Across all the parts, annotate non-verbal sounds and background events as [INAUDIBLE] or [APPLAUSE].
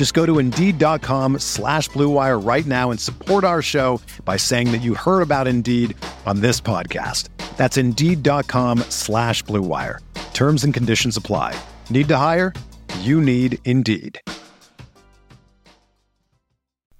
Just go to Indeed.com slash BlueWire right now and support our show by saying that you heard about Indeed on this podcast. That's Indeed.com slash BlueWire. Terms and conditions apply. Need to hire? You need Indeed.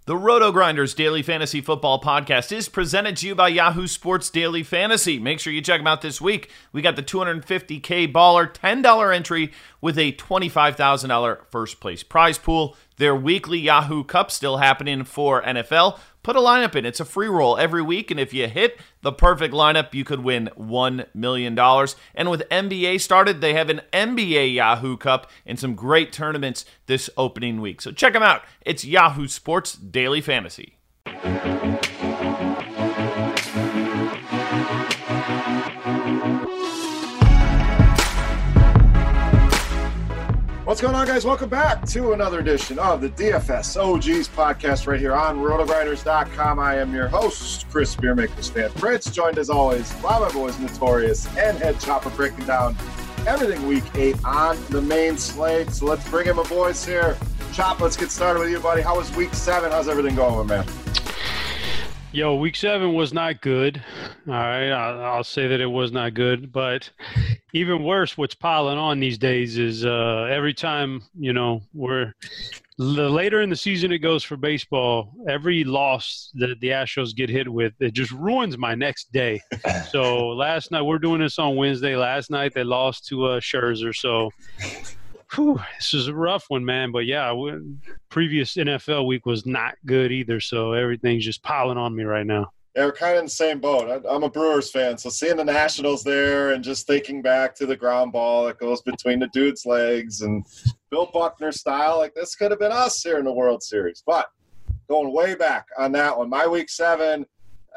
The Roto Grinders Daily Fantasy Football Podcast is presented to you by Yahoo Sports Daily Fantasy. Make sure you check them out this week. We got the 250K baller $10 entry with a $25,000 first place prize pool. Their weekly Yahoo Cup still happening for NFL. Put a lineup in. It's a free roll every week, and if you hit the perfect lineup, you could win $1 million. And with NBA started, they have an NBA Yahoo Cup and some great tournaments this opening week. So check them out. It's Yahoo Sports Daily Fantasy. What's going on, guys? Welcome back to another edition of the DFS OGs podcast right here on rotogrinders.com. I am your host, Chris Beermakers fan Fritz, joined as always by my boys Notorious and Head Chopper breaking down everything week eight on the main slate. So let's bring in my boys here. Chop, let's get started with you, buddy. How was week seven? How's everything going, man? Yo, week seven was not good. All right, I'll, say that it was not good. But even worse, what's piling on these days is uh, every time you know we're the later in the season it goes for baseball, every loss that the Astros get hit with, it just ruins my next day. [LAUGHS] so last night we're doing this on Wednesday. Last night they lost to uh, Scherzer, so whew, this is a rough one, man. But yeah, previous NFL week was not good either. So everything's just piling on me right now. Yeah, we're kind of in the same boat. I'm a Brewers fan, so seeing the Nationals there and just thinking back to the ground ball that goes between the dude's legs and Bill Buckner style, like this could have been us here in the World Series. But going way back on that one, my week seven,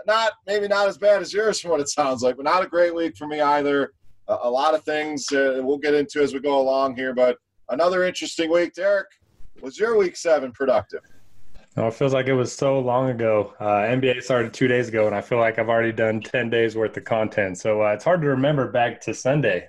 not maybe not as bad as yours from what it sounds like, but not a great week for me either. A, a lot of things uh, we'll get into as we go along here, but another interesting week. Derek, was your week seven productive? It feels like it was so long ago. Uh, NBA started two days ago, and I feel like I've already done 10 days worth of content. So uh, it's hard to remember back to Sunday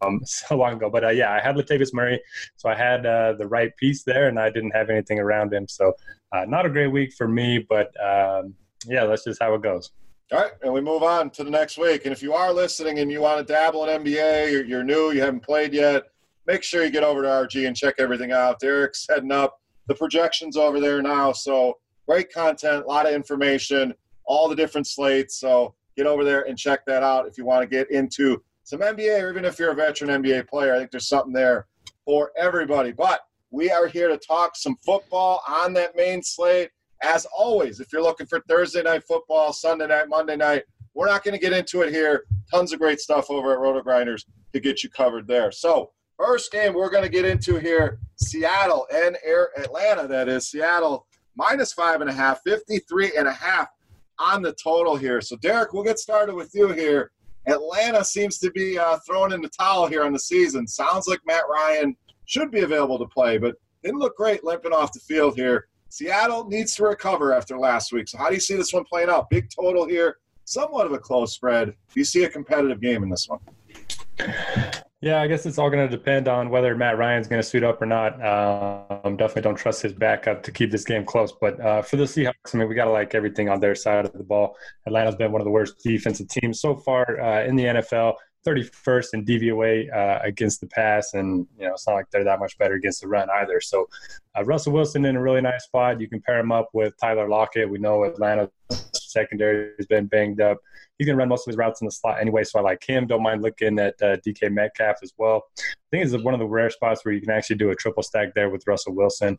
um, [LAUGHS] so long ago. But uh, yeah, I had Latavius Murray. So I had uh, the right piece there, and I didn't have anything around him. So uh, not a great week for me, but um, yeah, that's just how it goes. All right, and we move on to the next week. And if you are listening and you want to dabble in NBA, you're, you're new, you haven't played yet, make sure you get over to RG and check everything out. Derek's heading up the projections over there now. So great content, a lot of information, all the different slates. So get over there and check that out if you want to get into some NBA or even if you're a veteran NBA player. I think there's something there for everybody. But we are here to talk some football on that main slate. As always, if you're looking for Thursday night football, Sunday night, Monday night, we're not going to get into it here. Tons of great stuff over at Roto Grinders to get you covered there. So First game we're going to get into here Seattle and Air Atlanta, that is. Seattle minus five and a half, 53 and a half on the total here. So, Derek, we'll get started with you here. Atlanta seems to be uh, throwing in the towel here on the season. Sounds like Matt Ryan should be available to play, but didn't look great limping off the field here. Seattle needs to recover after last week. So, how do you see this one playing out? Big total here, somewhat of a close spread. Do you see a competitive game in this one? Yeah, I guess it's all going to depend on whether Matt Ryan's going to suit up or not. Um, definitely don't trust his backup to keep this game close. But uh, for the Seahawks, I mean, we got to like everything on their side of the ball. Atlanta's been one of the worst defensive teams so far uh, in the NFL. 31st in DVOA uh, against the pass, and you know it's not like they're that much better against the run either. So uh, Russell Wilson in a really nice spot. You can pair him up with Tyler Lockett. We know Atlanta secondary has been banged up. He's going to run most of his routes in the slot anyway, so I like him. Don't mind looking at uh, DK Metcalf as well. I think it's one of the rare spots where you can actually do a triple stack there with Russell Wilson.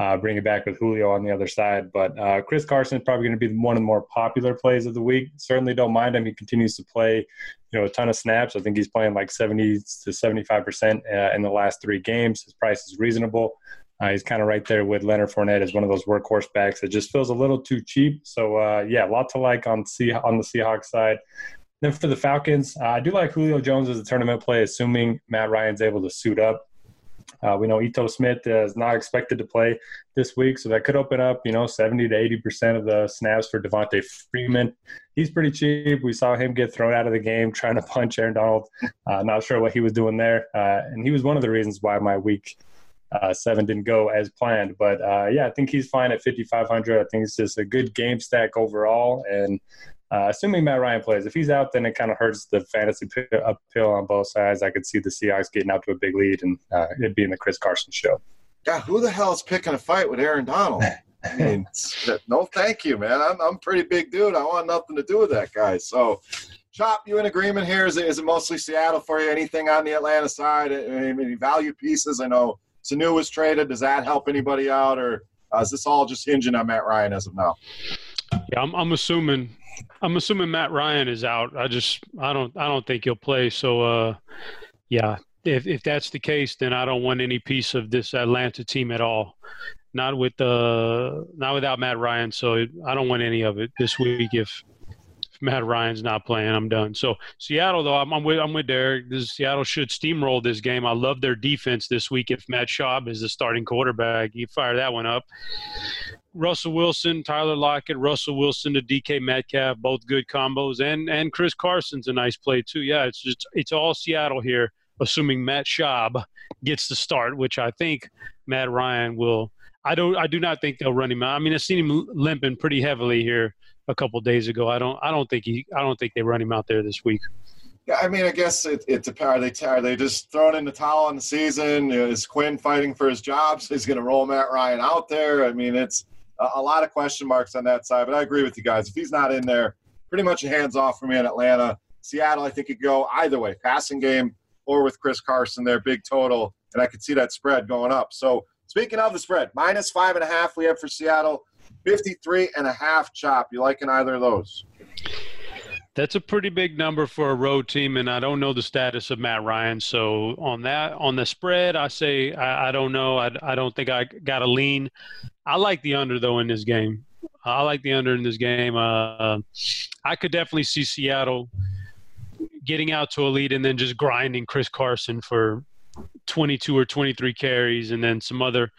Uh, bring it back with Julio on the other side. But uh, Chris Carson is probably going to be one of the more popular plays of the week. Certainly don't mind him. He continues to play, you know, a ton of snaps. I think he's playing like 70 to 75 percent uh, in the last three games. His price is reasonable. Uh, he's kind of right there with Leonard Fournette as one of those workhorse backs that just feels a little too cheap. So uh, yeah, a lot to like on on the Seahawks side. Then for the Falcons, uh, I do like Julio Jones as a tournament play, assuming Matt Ryan's able to suit up. Uh, we know Ito Smith is not expected to play this week, so that could open up, you know, 70 to 80 percent of the snaps for Devonta Freeman. He's pretty cheap. We saw him get thrown out of the game [LAUGHS] trying to punch Aaron Donald. Uh, not sure what he was doing there, uh, and he was one of the reasons why my week uh, seven didn't go as planned. But uh, yeah, I think he's fine at 5,500. I think it's just a good game stack overall, and uh, assuming Matt Ryan plays, if he's out, then it kind of hurts the fantasy appeal on both sides. I could see the Seahawks getting out to a big lead and uh, it being the Chris Carson show. God, who the hell is picking a fight with Aaron Donald? [LAUGHS] I mean, no, thank you, man. I'm I'm pretty big dude. I want nothing to do with that guy. So, Chop, you in agreement here? Is it, is it mostly Seattle for you? Anything on the Atlanta side? Any value pieces? I know Sanu was traded. Does that help anybody out, or uh, is this all just hinging on Matt Ryan as of now? Yeah, I'm, I'm assuming I'm assuming Matt Ryan is out. I just I don't I don't think he'll play. So uh, yeah, if if that's the case, then I don't want any piece of this Atlanta team at all. Not with uh not without Matt Ryan. So I don't want any of it this week. If, if Matt Ryan's not playing, I'm done. So Seattle though, I'm, I'm with I'm with Derek. This, Seattle should steamroll this game. I love their defense this week. If Matt Schaub is the starting quarterback, you fire that one up. Russell Wilson, Tyler Lockett, Russell Wilson to DK Metcalf, both good combos, and and Chris Carson's a nice play too. Yeah, it's just it's all Seattle here, assuming Matt Schaub gets the start, which I think Matt Ryan will. I don't. I do not think they'll run him out. I mean, I've seen him limping pretty heavily here a couple days ago. I don't. I don't think he. I don't think they run him out there this week. Yeah, I mean, I guess it, it they are they just throwing in the towel on the season? Is Quinn fighting for his job? So he's going to roll Matt Ryan out there. I mean, it's a lot of question marks on that side. But I agree with you guys. If he's not in there, pretty much a hands off for me in Atlanta. Seattle, I think could go either way, passing game or with Chris Carson there, big total, and I could see that spread going up. So speaking of the spread, minus five and a half we have for Seattle, 53 and a half chop. You liking either of those? That's a pretty big number for a road team, and I don't know the status of Matt Ryan. So on that, on the spread, I say I, I don't know. I, I don't think I got a lean. I like the under though in this game. I like the under in this game. Uh, I could definitely see Seattle getting out to a lead and then just grinding Chris Carson for 22 or 23 carries and then some other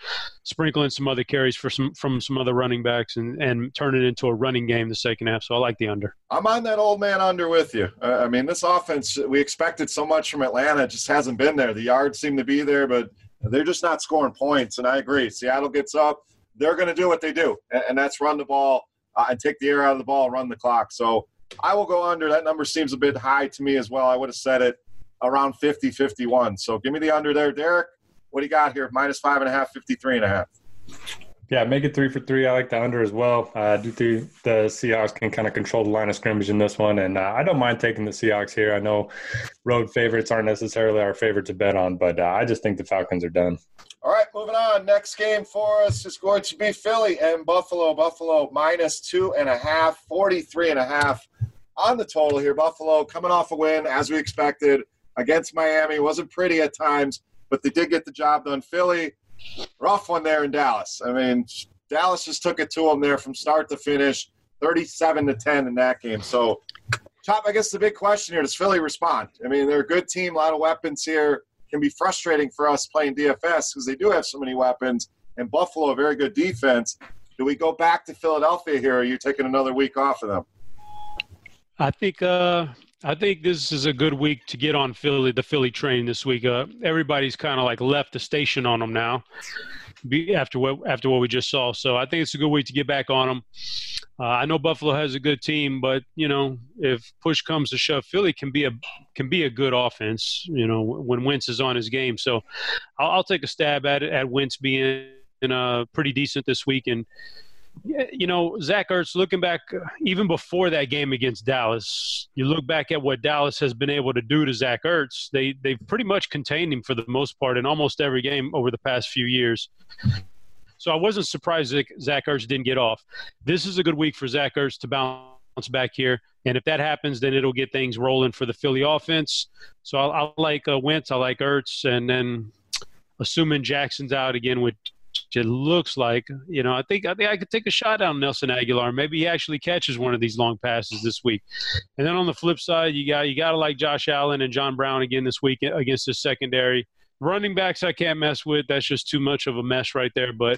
sprinkling some other carries for some from some other running backs and and turn it into a running game the second half. So i like the under. I'm on that old man under with you. I mean this offense we expected so much from atlanta just hasn't been there. The yards seem to be there but they're just not scoring points and i agree. Seattle gets up they're going to do what they do and that's run the ball uh, and take the air out of the ball run the clock. So i will go under. That number seems a bit high to me as well. I would have said it around 50, 51. So give me the under there, Derek. What do you got here? Minus five and a half, 53 and a half. Yeah, make it three for three. I like the under as well. Uh, I do think the Seahawks can kind of control the line of scrimmage in this one, and uh, I don't mind taking the Seahawks here. I know road favorites aren't necessarily our favorite to bet on, but uh, I just think the Falcons are done. All right, moving on. Next game for us is going to be Philly and Buffalo. Buffalo minus two and a half, 43 and a half on the total here. Buffalo coming off a win as we expected against Miami. Wasn't pretty at times, but they did get the job done. Philly, rough one there in Dallas. I mean, Dallas just took it to them there from start to finish, 37 to 10 in that game. So, Chop, I guess the big question here does Philly respond? I mean, they're a good team, a lot of weapons here. Can be frustrating for us playing DFS because they do have so many weapons, and Buffalo, a very good defense. Do we go back to Philadelphia here? Or are you taking another week off of them? I think uh, I think this is a good week to get on Philly, the Philly train this week. Uh, everybody's kind of like left the station on them now, after what after what we just saw. So I think it's a good week to get back on them. Uh, I know Buffalo has a good team, but you know if push comes to shove, Philly can be a can be a good offense. You know when Wentz is on his game. So I'll, I'll take a stab at it at Wentz being uh, pretty decent this week and you know, Zach Ertz, looking back even before that game against Dallas, you look back at what Dallas has been able to do to Zach Ertz. They they've pretty much contained him for the most part in almost every game over the past few years. So I wasn't surprised that Zach Ertz didn't get off. This is a good week for Zach Ertz to bounce back here, and if that happens, then it'll get things rolling for the Philly offense. So I, I like uh, Wentz, I like Ertz, and then assuming Jackson's out again with it looks like you know I think I think I could take a shot on Nelson Agholor. Maybe he actually catches one of these long passes this week. And then on the flip side, you got you got to like Josh Allen and John Brown again this week against the secondary. Running backs I can't mess with. That's just too much of a mess right there. But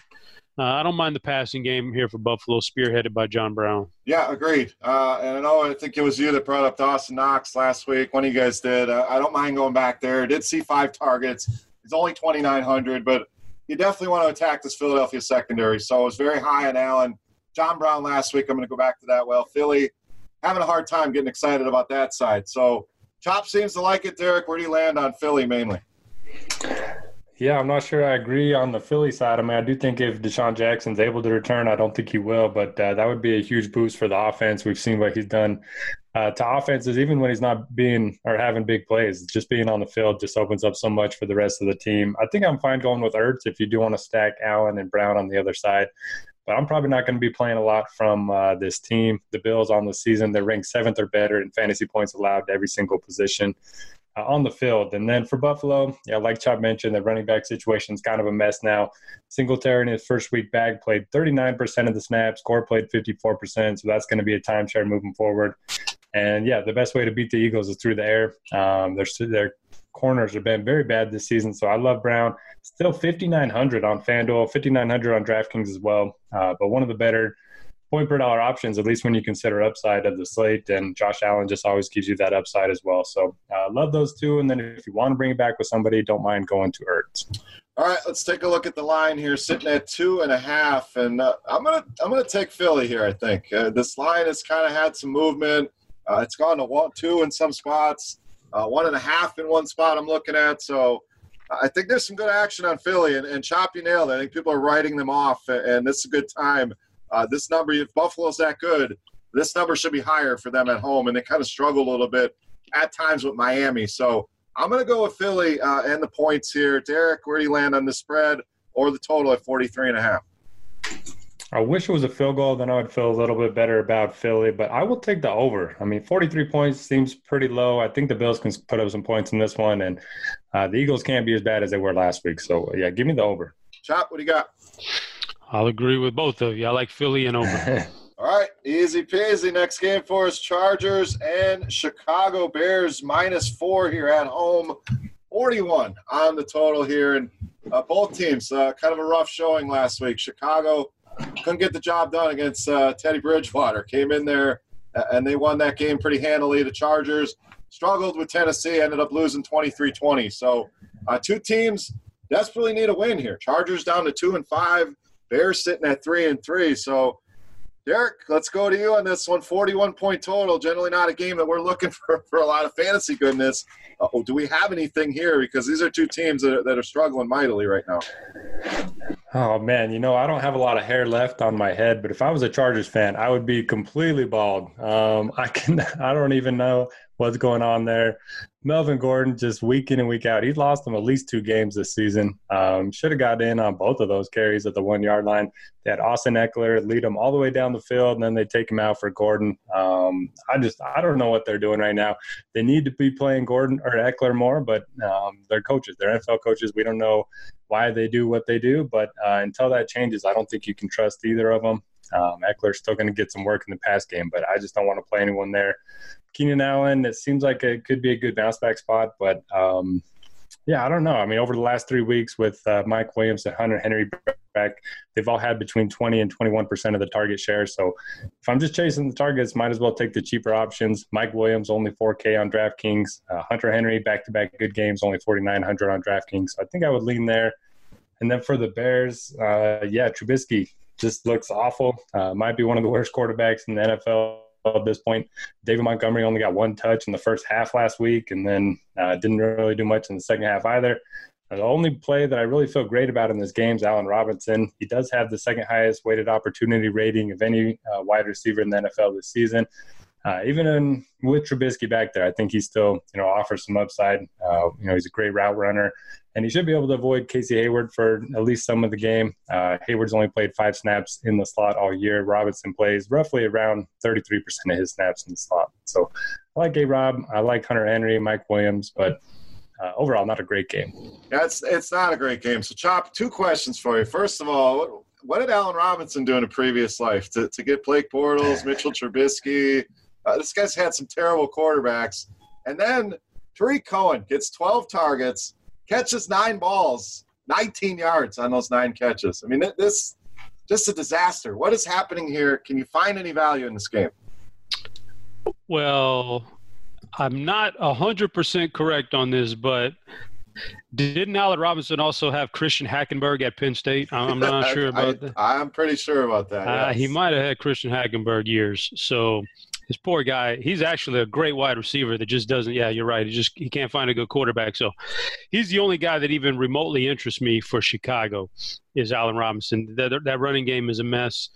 uh, I don't mind the passing game here for Buffalo, spearheaded by John Brown. Yeah, agreed. Uh, and I know I think it was you that brought up Dawson Knox last week. One of you guys did. Uh, I don't mind going back there. Did see five targets. It's only 2,900, but you definitely want to attack this Philadelphia secondary. So it was very high on Allen. John Brown last week. I'm going to go back to that. Well, Philly having a hard time getting excited about that side. So Chop seems to like it. Derek, where do you land on Philly mainly? Yeah, I'm not sure I agree on the Philly side. I mean, I do think if DeSean Jackson's able to return, I don't think he will, but uh, that would be a huge boost for the offense. We've seen what he's done uh, to offenses, even when he's not being or having big plays. Just being on the field just opens up so much for the rest of the team. I think I'm fine going with Ertz if you do want to stack Allen and Brown on the other side. But I'm probably not going to be playing a lot from uh, this team. The Bills on the season, they're ranked seventh or better in fantasy points allowed to every single position uh, on the field. And then for Buffalo, yeah, like Chop mentioned, the running back situation is kind of a mess now. Singletary in his first week back played 39% of the snaps, Gore played 54%, so that's going to be a timeshare moving forward. And yeah, the best way to beat the Eagles is through the air. Um, their, their corners have been very bad this season, so I love Brown. Still 5,900 on FanDuel, 5,900 on DraftKings as well, uh, but one of the better – point per dollar options, at least when you consider upside of the slate. And Josh Allen just always gives you that upside as well. So uh, love those two. And then if you want to bring it back with somebody, don't mind going to Ertz. All right, let's take a look at the line here, sitting at two and a half, and uh, I'm gonna I'm gonna take Philly here. I think uh, this line has kind of had some movement. Uh, it's gone to one, two in some spots, uh, one and a half in one spot. I'm looking at so. I think there's some good action on Philly, and, and Chop, you nailed. I think people are writing them off, and this is a good time uh, this number, if Buffalo's that good, this number should be higher for them at home, and they kind of struggle a little bit at times with Miami. So I'm going to go with Philly uh, and the points here. Derek, where do you land on the spread or the total at 43 and a half? I wish it was a field goal, then I would feel a little bit better about Philly, but I will take the over. I mean, 43 points seems pretty low. I think the Bills can put up some points in this one, and uh, the Eagles can't be as bad as they were last week. So, yeah, give me the over. Chop, what do you got? I'll agree with both of you. I like Philly and over. [LAUGHS] All right, easy peasy. Next game for us Chargers and Chicago Bears minus four here at home. 41 on the total here. And uh, both teams, uh, kind of a rough showing last week. Chicago couldn't get the job done against uh, Teddy Bridgewater. Came in there and they won that game pretty handily. The Chargers struggled with Tennessee, ended up losing 23 20. So, uh, two teams desperately need a win here. Chargers down to two and five. Bears sitting at three and three. So, Derek, let's go to you on this one. 41 point total. Generally, not a game that we're looking [LAUGHS] for, for a lot of fantasy goodness. Uh, do we have anything here? Because these are two teams that are, that are struggling mightily right now. Oh man, you know I don't have a lot of hair left on my head, but if I was a Chargers fan, I would be completely bald. Um, I can, [LAUGHS] I don't even know what's going on there. Melvin Gordon just week in and week out. He's lost them at least two games this season. Um, should have got in on both of those carries at the one yard line. They had Austin Ekeler lead them all the way down the field, and then they take him out for Gordon. Um, I just I don't know what they're doing right now. They need to be playing Gordon or Ekeler more, but um, they're coaches. They're NFL coaches. We don't know why they do what they do, but uh, until that changes, I don't think you can trust either of them. Um, Ekeler's still going to get some work in the pass game, but I just don't want to play anyone there. Keenan Allen, it seems like it could be a good bounce back spot, but um, yeah, I don't know. I mean, over the last three weeks with uh, Mike Williams and Hunter Henry back, they've all had between 20 and 21 percent of the target share. So if I'm just chasing the targets, might as well take the cheaper options. Mike Williams only 4K on DraftKings. Uh, Hunter Henry back to back good games, only 4,900 on DraftKings. So I think I would lean there. And then for the Bears, uh, yeah, Trubisky just looks awful. Uh, might be one of the worst quarterbacks in the NFL at this point. David Montgomery only got one touch in the first half last week, and then uh, didn't really do much in the second half either. The only play that I really feel great about in this game is Allen Robinson. He does have the second highest weighted opportunity rating of any uh, wide receiver in the NFL this season. Uh, even in, with Trubisky back there, I think he still you know offers some upside. Uh, you know he's a great route runner, and he should be able to avoid Casey Hayward for at least some of the game. Uh, Hayward's only played five snaps in the slot all year. Robinson plays roughly around 33% of his snaps in the slot. So I like A Rob. I like Hunter Henry, Mike Williams, but uh, overall, not a great game. Yeah, it's, it's not a great game. So, Chop, two questions for you. First of all, what, what did Allen Robinson do in a previous life to, to get Blake Bortles, [LAUGHS] Mitchell Trubisky? Uh, this guy's had some terrible quarterbacks. And then Tarik Cohen gets 12 targets, catches nine balls, 19 yards on those nine catches. I mean, this just a disaster. What is happening here? Can you find any value in this game? Well, I'm not 100% correct on this, but didn't Allen Robinson also have Christian Hackenberg at Penn State? I'm not [LAUGHS] sure about I, that. I'm pretty sure about that. Uh, he might have had Christian Hackenberg years. So this poor guy, he's actually a great wide receiver that just doesn't. Yeah, you're right. He just he can't find a good quarterback. So he's the only guy that even remotely interests me for Chicago is Allen Robinson. That that running game is a mess.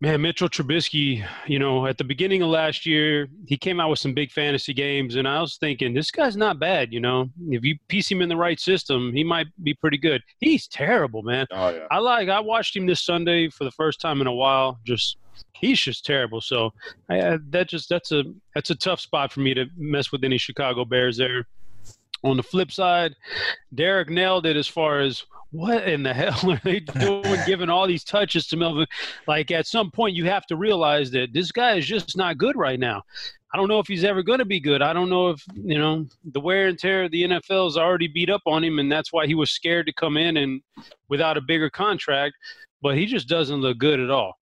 Man, Mitchell Trubisky, you know, at the beginning of last year, he came out with some big fantasy games, and I was thinking, this guy's not bad, you know. If you piece him in the right system, he might be pretty good. He's terrible, man. Oh, yeah. I like, I watched him this Sunday for the first time in a while. Just, he's just terrible. So I, that just, that's a, that's a tough spot for me to mess with any Chicago Bears there. On the flip side, Derek nailed it as far as what in the [LAUGHS] hell are they doing [LAUGHS] giving all these touches to Melvin? Like at some point you have to realize that this guy is just not good right now. I don't know if he's ever going to be good. I don't know if, you know, the wear and tear of the NFL has already beat up on him and that's why he was scared to come in and without a bigger contract, but he just doesn't look good at all.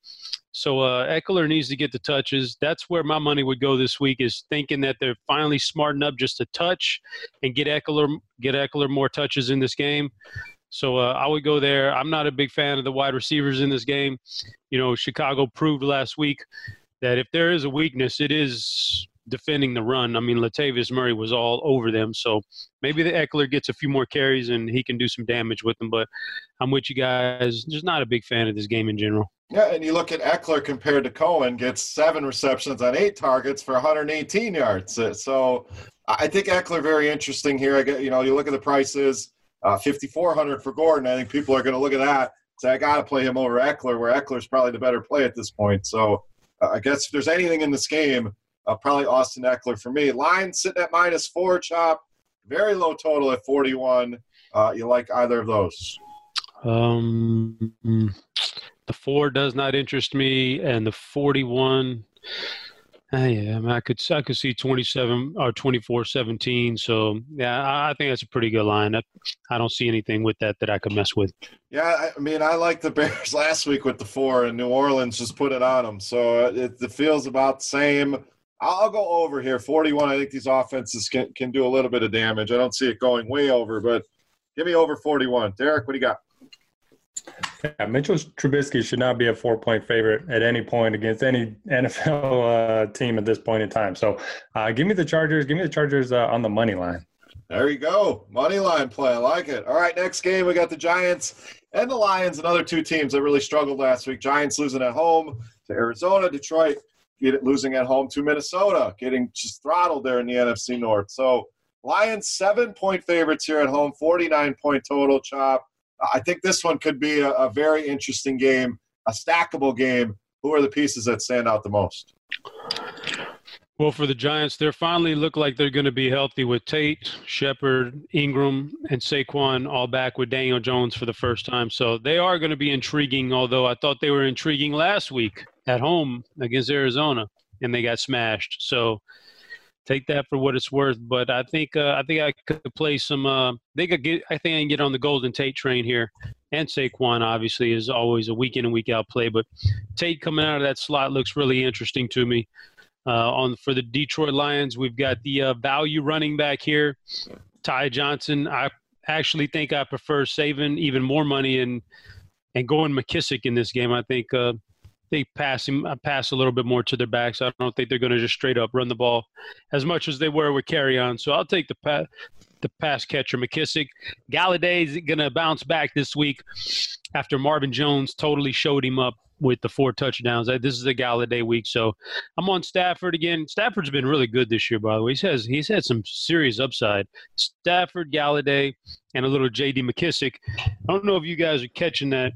So uh, Ekeler needs to get the touches. That's where my money would go this week. Is thinking that they're finally smarting up just a touch and get Ekeler get Ekeler more touches in this game. So uh, I would go there. I'm not a big fan of the wide receivers in this game. You know, Chicago proved last week that if there is a weakness, it is defending the run. I mean, Latavius Murray was all over them. So maybe the Ekeler gets a few more carries and he can do some damage with them. But I'm with you guys. Just not a big fan of this game in general. Yeah, and you look at Ekeler compared to Cohen, gets seven receptions on eight targets for 118 yards. So I think Ekeler very interesting here. I get, you know, you look at the prices. Uh, 5,400 for Gordon. I think people are going to look at that. Say, I got to play him over Ekeler, where Ekeler's probably the better play at this point. So uh, I guess if there's anything in this game, uh, probably Austin Ekeler for me. Line sitting at minus four, chop. Very low total at 41. Uh, you like either of those? Um, the four does not interest me, and the 41 uh, yeah, I, mean, I could I could see 27 or 24 17. So yeah, I think that's a pretty good line. I, I don't see anything with that that I could mess with. Yeah, I mean, I like the Bears [LAUGHS] last week with the four, and New Orleans just put it on them. So it, it feels about the same. I'll go over here, 41. I think these offenses can can do a little bit of damage. I don't see it going way over, but give me over 41. Derek, what do you got? Yeah, Mitchell Trubisky should not be a four point favorite at any point against any [LAUGHS] NFL uh, team at this point in time. So uh, give me the Chargers. Give me the Chargers uh, on the money line. There you go. Money line play. I like it. All right, next game, we got the Giants and the Lions, another two teams that really struggled last week. Giants losing at home to Arizona, Detroit losing at home to Minnesota, getting just throttled there in the NFC North. So Lions seven point favorites here at home, 49 point total chop. I think this one could be a, a very interesting game, a stackable game. Who are the pieces that stand out the most? Well, for the Giants, they finally look like they're going to be healthy with Tate, Shepard, Engram, and Saquon all back with Daniel Jones for the first time. So they are going to be intriguing, although I thought they were intriguing last week at home against Arizona and they got smashed. So take that for what it's worth. But I think uh, I think I could play some. Uh, they could get. I think I can get on the Golden Tate train here. And Saquon obviously is always a week in and week out play, but Tate coming out of that slot looks really interesting to me. Uh, on for the Detroit Lions, we've got the uh, value running back here, Ty Johnson. I actually think I prefer saving even more money and and going McKissic in this game. I think uh, they pass him uh, pass a little bit more to their backs. I don't think they're going to just straight up run the ball as much as they were with Kerryon. So I'll take the pass. the pass catcher McKissic. Golladay is going to bounce back this week after Marvin Jones totally showed him up with the four touchdowns. This is a Golladay week, so I'm on Stafford again. Stafford's been really good this year, by the way. He says he's had some serious upside. Stafford, Golladay, and a little J.D. McKissic. I don't know if you guys are catching that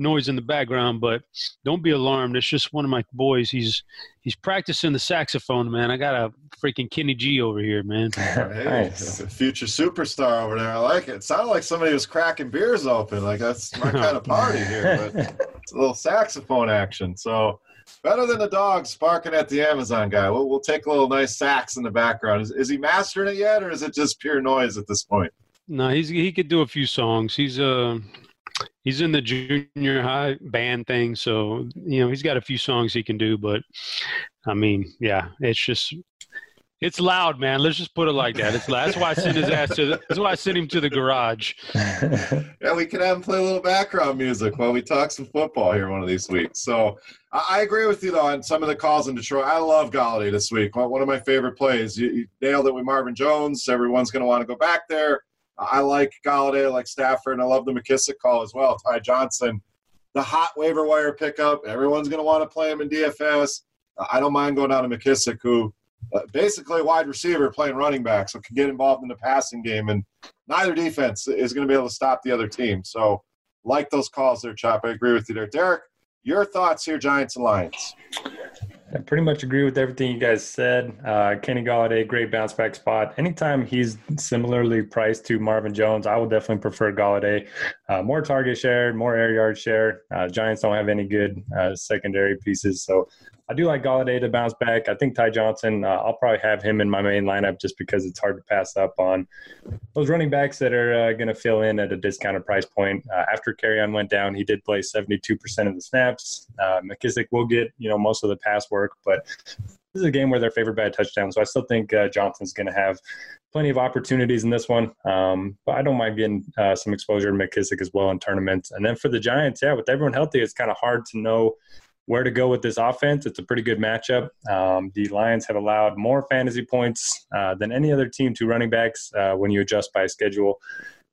noise in the background, but don't be alarmed. It's just one of my boys. He's he's practicing the saxophone, man. I got a freaking Kenny G over here, man. [LAUGHS] hey, nice. future superstar over there. I like it. It sounded like somebody was cracking beers open. Like that's my [LAUGHS] kind of party here. But [LAUGHS] it's a little saxophone action. So better than the dogs barking at the Amazon guy. We'll, we'll take a little nice sax in the background. Is, is he mastering it yet, or is it just pure noise at this point? No, he's he could do a few songs. He's uh he's in the junior high band thing, so you know he's got a few songs he can do. But I mean, yeah, it's just it's loud, man. Let's just put it like that. It's loud. That's why I sent his ass to. The, that's why I sent him to the garage. [LAUGHS] yeah, we can have him play a little background music while we talk some football here one of these weeks. So I agree with you though on some of the calls in Detroit. I love Golladay this week. One of my favorite plays. You, you nailed it with Marvin Jones. Everyone's going to want to go back there. I like Golladay, I like Stafford, and I love the McKissic call as well. Ty Johnson, the hot waiver wire pickup. Everyone's going to want to play him in DFS. I don't mind going down to McKissic, who uh, basically a wide receiver playing running back, so can get involved in the passing game. And neither defense is going to be able to stop the other team. So, like those calls there, Chop. I agree with you there. Derek, your thoughts here, Giants and Lions? I pretty much agree with everything you guys said. Uh, Kenny Golladay, great bounce back spot. Anytime he's similarly priced to Marvin Jones, I would definitely prefer Golladay. Uh, more target share, more air yard share. Uh, Giants don't have any good uh, secondary pieces, so I do like Golladay to bounce back. I think Ty Johnson, uh, I'll probably have him in my main lineup just because it's hard to pass up on those running backs that are uh, going to fill in at a discounted price point. Uh, after Kerryon went down, he did play 72% of the snaps. Uh, McKissic will get you know most of the pass work, but this is a game where they're favored by a touchdown. So I still think uh, Johnson's going to have plenty of opportunities in this one. Um, but I don't mind getting uh, some exposure to McKissic as well in tournaments. And then for the Giants, yeah, with everyone healthy, it's kind of hard to know where to go with this offense. It's a pretty good matchup. Um, the Lions have allowed more fantasy points uh, than any other team to running backs uh, when you adjust by schedule.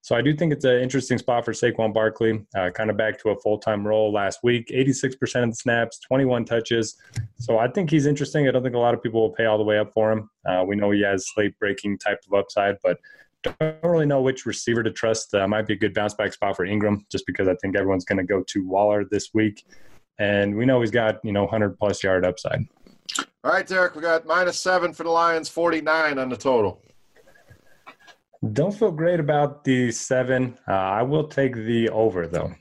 So I do think it's an interesting spot for Saquon Barkley, uh, kind of back to a full time role last week. 86% of the snaps, 21 touches. So I think he's interesting. I don't think a lot of people will pay all the way up for him. Uh, we know he has slate breaking type of upside, but don't really know which receiver to trust. Uh, might be a good bounce back spot for Engram, just because I think everyone's going to go to Waller this week and we know he's got you know 100 plus yard upside. All right, Derek, we got minus seven for the Lions, 49 on the total. Don't feel great about the seven. Uh, I will take the over though.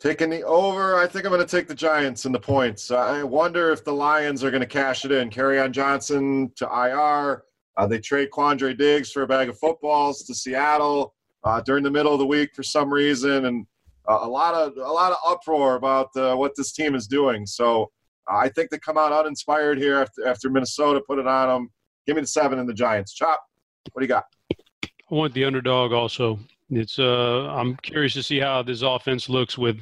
Taking the over, I think I'm going to take the Giants and the points. I wonder if the Lions are going to cash it in. Kerryon Johnson to IR. Uh, they trade Quandre Diggs for a bag of footballs to Seattle uh, during the middle of the week for some reason, and uh, a lot of a lot of uproar about uh, what this team is doing. So uh, I think they come out uninspired here after after Minnesota put it on them. Give me the seven and the Giants. Chop. What do you got? I want the underdog also. It's uh I'm curious to see how this offense looks with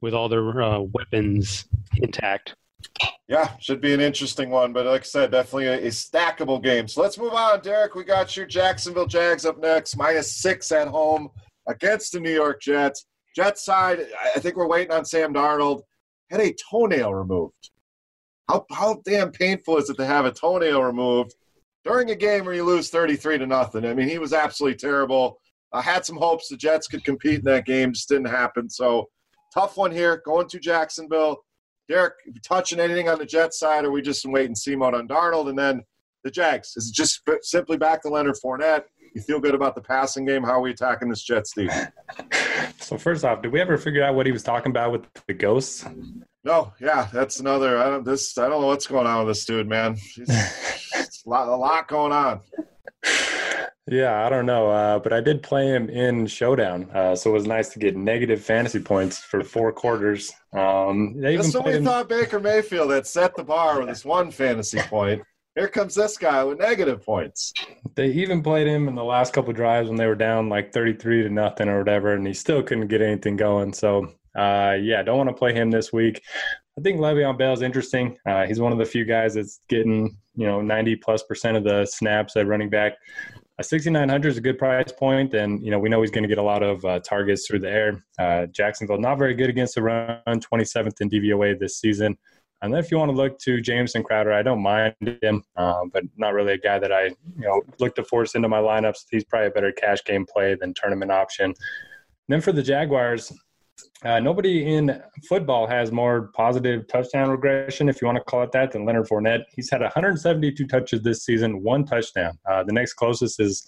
with all their uh, weapons intact. Yeah, should be an interesting one, but like I said, definitely a, a, stackable game. So let's move on, Derek. We got your Jacksonville Jags up next, minus six at home against the New York Jets. Jets side, I think we're waiting on Sam Darnold. Had a toenail removed. How, how damn painful is it to have a toenail removed during a game where you lose 33 to nothing? I mean, he was absolutely terrible. I had some hopes the Jets could compete in that game, just didn't happen. So tough one here, going to Jacksonville. Derek, touching anything on the Jets side, or we just in wait and see mode on Darnold? And then the Jags, is it just simply back to Leonard Fournette? You feel good about the passing game? How are we attacking this Jets team? [LAUGHS] So first off, did we ever figure out what he was talking about with the ghosts? No, yeah, that's another. I don't this. I don't know what's going on with this dude, man. It's a lot, a lot going on. Yeah, I don't know, uh, but I did play him in Showdown, uh, so it was nice to get negative fantasy points for four quarters. Um, Just when we him... thought Baker Mayfield had set the bar with this one fantasy point, here comes this guy with negative points. They even played him in the last couple drives when they were down like 33 to nothing or whatever, and he still couldn't get anything going. So, uh, yeah, don't want to play him this week. I think Le'Veon Bell is interesting. Uh, he's one of the few guys that's getting, you know, 90 plus percent of the snaps at running back. a 6,900 is a good price point, and you know we know he's going to get a lot of uh, targets through the air. Uh, Jacksonville not very good against the run, 27th in DVOA this season. And then if you want to look to Jamison Crowder, I don't mind him, um, but not really a guy that I you know look to force into my lineups. He's probably a better cash game play than tournament option. And then for the Jaguars, uh, nobody in football has more positive touchdown regression, if you want to call it that, than Leonard Fournette. He's had 172 touches this season, one touchdown. Uh, the next closest is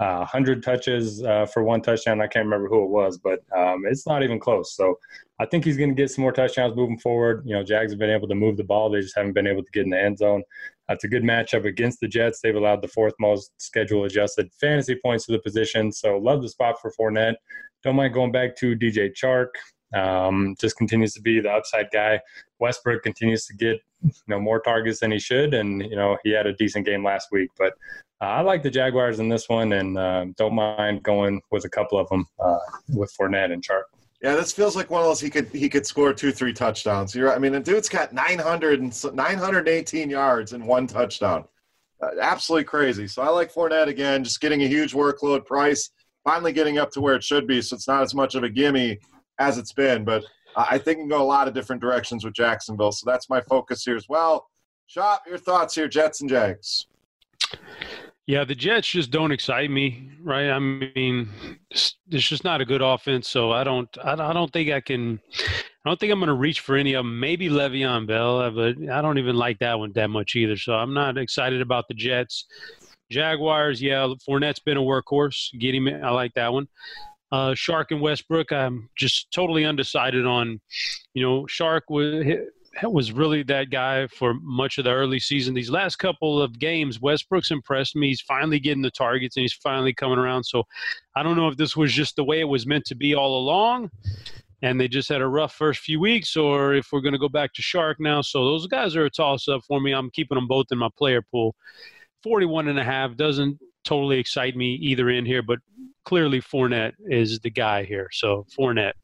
uh, 100 touches uh, for one touchdown. I can't remember who it was, but um, it's not even close. So I think he's going to get some more touchdowns moving forward. You know, Jags have been able to move the ball; they just haven't been able to get in the end zone. That's a good matchup against the Jets. They've allowed the fourth most schedule adjusted fantasy points to the position. So love the spot for Fournette. Don't mind going back to DJ Chark. Um, just continues to be the upside guy. Westbrook continues to get you know more targets than he should, and you know he had a decent game last week. But uh, I like the Jaguars in this one, and uh, don't mind going with a couple of them uh, with Fournette and Chark. Yeah, this feels like one of those he could he could score two three touchdowns. You're, I mean, the dude's got 900 and 918 yards and one touchdown. Uh, absolutely crazy. So I like Fournette again, just getting a huge workload price finally getting up to where it should be. So it's not as much of a gimme as it's been. But I think can go a lot of different directions with Jacksonville. So that's my focus here as well. Chop, your thoughts here, Jets and Jags. Yeah, the Jets just don't excite me, right? I mean, it's just not a good offense. So I don't, I don't think I can. I don't think I'm going to reach for any of them. Maybe Le'Veon Bell, but I don't even like that one that much either. So I'm not excited about the Jets. Jaguars, yeah, Fournette's been a workhorse. Get him, I like that one. Uh, Chark and Westbrook, I'm just totally undecided on. You know, Chark was was really that guy for much of the early season. These last couple of games, Westbrook's impressed me. He's finally getting the targets and he's finally coming around. So I don't know if this was just the way it was meant to be all along and they just had a rough first few weeks or if we're going to go back to Chark now. So those guys are a toss up for me. I'm keeping them both in my player pool. 41 and a half doesn't totally excite me either in here, but clearly Fournette is the guy here. So Fournette.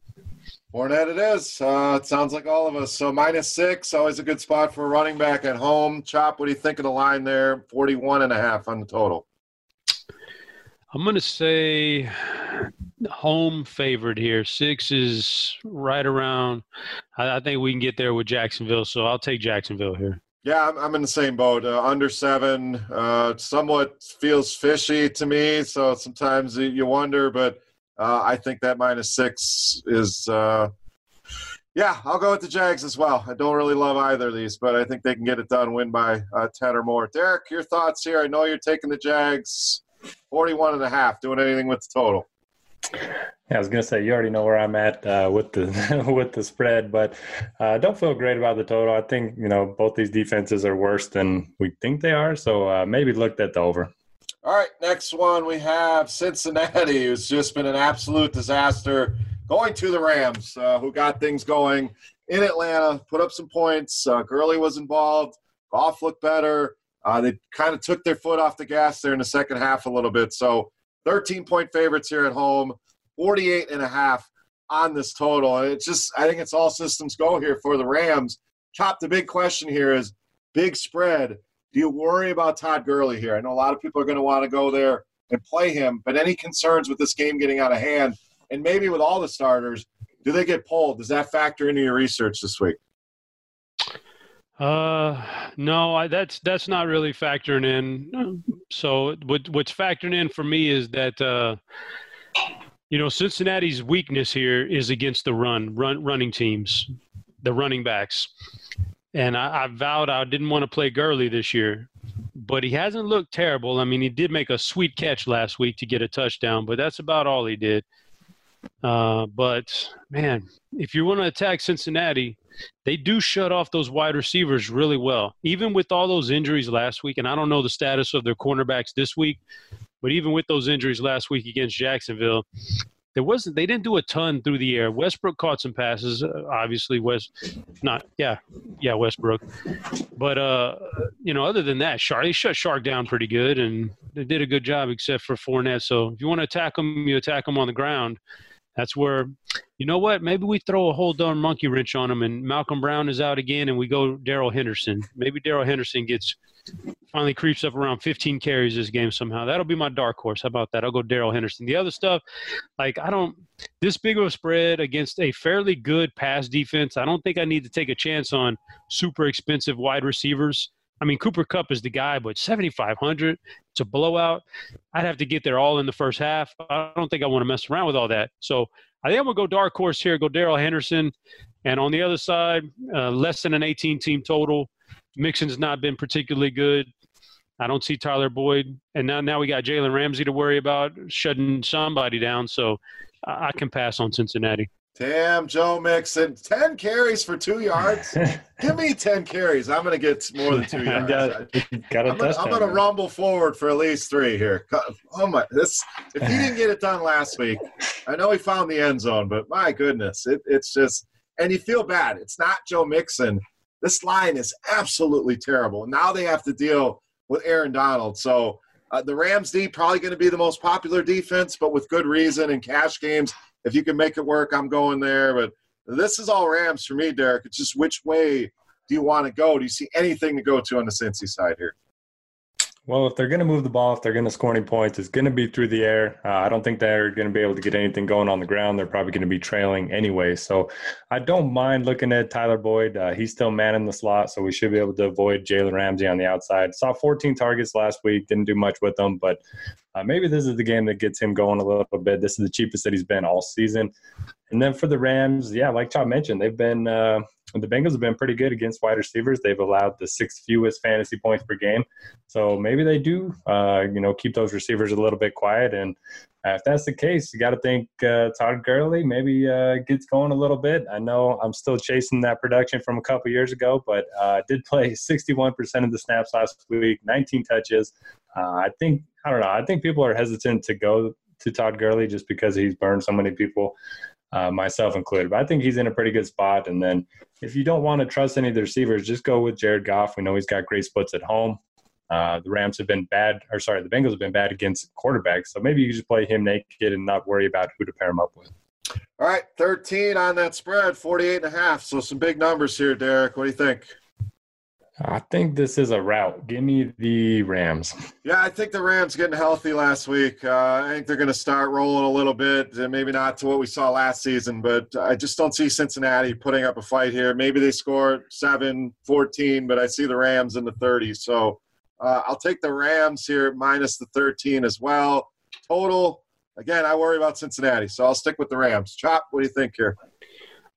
Fournette it is. Uh, it sounds like all of us. So minus six, always a good spot for a running back at home. Chop, what do you think of the line there? 41 and a half on the total. I'm going to say home favorite here. Six is right around. I, I, think we can get there with Jacksonville, so I'll take Jacksonville here. Yeah, I'm, I'm in the same boat. Uh, under seven, uh, somewhat feels fishy to me. So sometimes you wonder, but uh, I think that minus six is. Uh, yeah, I'll go with the Jags as well. I don't really love either of these, but I think they can get it done, win by uh, 10 or more. Derek, your thoughts here? I know you're taking the Jags 41 and a half. Doing anything with the total? Yeah, I was gonna say you already know where I'm at uh, with the [LAUGHS] with the spread, but uh, don't feel great about the total. I think you know both these defenses are worse than we think they are, so uh, maybe looked at the over. All right, next one we have Cincinnati, who's just been an absolute disaster. Going to the Rams, uh, who got things going in Atlanta, put up some points. Uh, Gurley was involved. Goff looked better. Uh, they kind of took their foot off the gas there in the second half a little bit. So 13 point favorites here at home, 48 and a half on this total. It's just, I think it's all systems go here for the Rams. Chop, the big question here is big spread. Do you worry about Todd Gurley here? I know a lot of people are going to want to go there and play him, but any concerns with this game getting out of hand? And maybe with all the starters, do they get pulled? Does that factor into your research this week? Uh, no, I, that's that's not really factoring in. So what what's factoring in for me is that uh, you know Cincinnati's weakness here is against the run, run running teams, the running backs, and I, I vowed I didn't want to play Gurley this year, but he hasn't looked terrible. I mean, he did make a sweet catch last week to get a touchdown, but that's about all he did. Uh, but man, if you want to attack Cincinnati, they do shut off those wide receivers really well. Even with all those injuries last week, and I don't know the status of their cornerbacks this week, but even with those injuries last week against Jacksonville, there wasn't they didn't do a ton through the air. Westbrook caught some passes, uh, obviously West not yeah, yeah, Westbrook. But uh you know, other than that, Chark they shut Chark down pretty good and they did a good job except for Fournette. So if you want to attack them, you attack them on the ground. That's where, you know what? Maybe we throw a whole darn monkey wrench on him, and Malcolm Brown is out again, and we go Darrell Henderson. Maybe Darrell Henderson gets finally creeps up around 15 carries this game somehow. That'll be my dark horse. How about that? I'll go Darrell Henderson. The other stuff, like I don't this big of a spread against a fairly good pass defense. I don't think I need to take a chance on super expensive wide receivers. I mean, Cooper Kupp is the guy, but 7,500, it's a blowout. I'd have to get there all in the first half. I don't think I want to mess around with all that. So I think I'm going to go dark horse here, go Darrell Henderson. And on the other side, uh, less than an 18 team total. Mixon's not been particularly good. I don't see Tyler Boyd, and now now we got Jalen Ramsey to worry about shutting somebody down. So I, I can pass on Cincinnati. Damn, Joe Mixon, ten carries for two yards. [LAUGHS] Give me ten carries. I'm going to get more than two [LAUGHS] yards. got, got I'm going to rumble forward for at least three here. Oh my! This if he didn't get it done last week, I know he found the end zone, but my goodness, it, it's just and you feel bad. It's not Joe Mixon. This line is absolutely terrible. Now they have to deal with Aaron Donald. So uh, the Rams D probably going to be the most popular defense, but with good reason in cash games. If you can make it work, I'm going there. But this is all Rams for me, Derek. It's just which way do you want to go? Do you see anything to go to on the Cincy side here? Well, if they're going to move the ball, if they're going to score any points, it's going to be through the air. Uh, I don't think they're going to be able to get anything going on the ground. They're probably going to be trailing anyway. So I don't mind looking at Tyler Boyd. Uh, he's still man in the slot, so we should be able to avoid Jalen Ramsey on the outside. Saw 14 targets last week, didn't do much with them, but uh, maybe this is the game that gets him going a little bit. This is the cheapest that he's been all season. And then for the Rams, yeah, like Chop mentioned, they've been uh, the Bengals have been pretty good against wide receivers. They've allowed the sixth fewest fantasy points per game. So maybe they do, uh, you know, keep those receivers a little bit quiet. And if that's the case, you got to think uh, Todd Gurley maybe uh, gets going a little bit. I know I'm still chasing that production from a couple years ago, but uh, did play [LAUGHS] 61% of the snaps last week, 19 touches. Uh, I think I don't know. I think people are hesitant to go to Todd Gurley just because he's burned so many people uh, myself included. But I think he's in a pretty good spot. And then if you don't want to trust any of the receivers, just go with Jared Goff. We know he's got great splits at home. Uh, the Rams have been bad, or sorry, the Bengals have been bad against quarterbacks. So maybe you just play him naked and not worry about who to pair him up with. All right, 13 on that spread, 48 and a half. So some big numbers here, Derek. What do you think? I think this is a route. Give me the Rams. Yeah, I think the Rams getting healthy last week. Uh, I think they're going to start rolling a little bit. Maybe not to what we saw last season, but I just don't see Cincinnati putting up a fight here. Maybe they score 7 14, but I see the Rams in the 30s. So uh, I'll take the Rams here minus the 13 as well. Total, again, I worry about Cincinnati, so I'll stick with the Rams. Chop, what do you think here?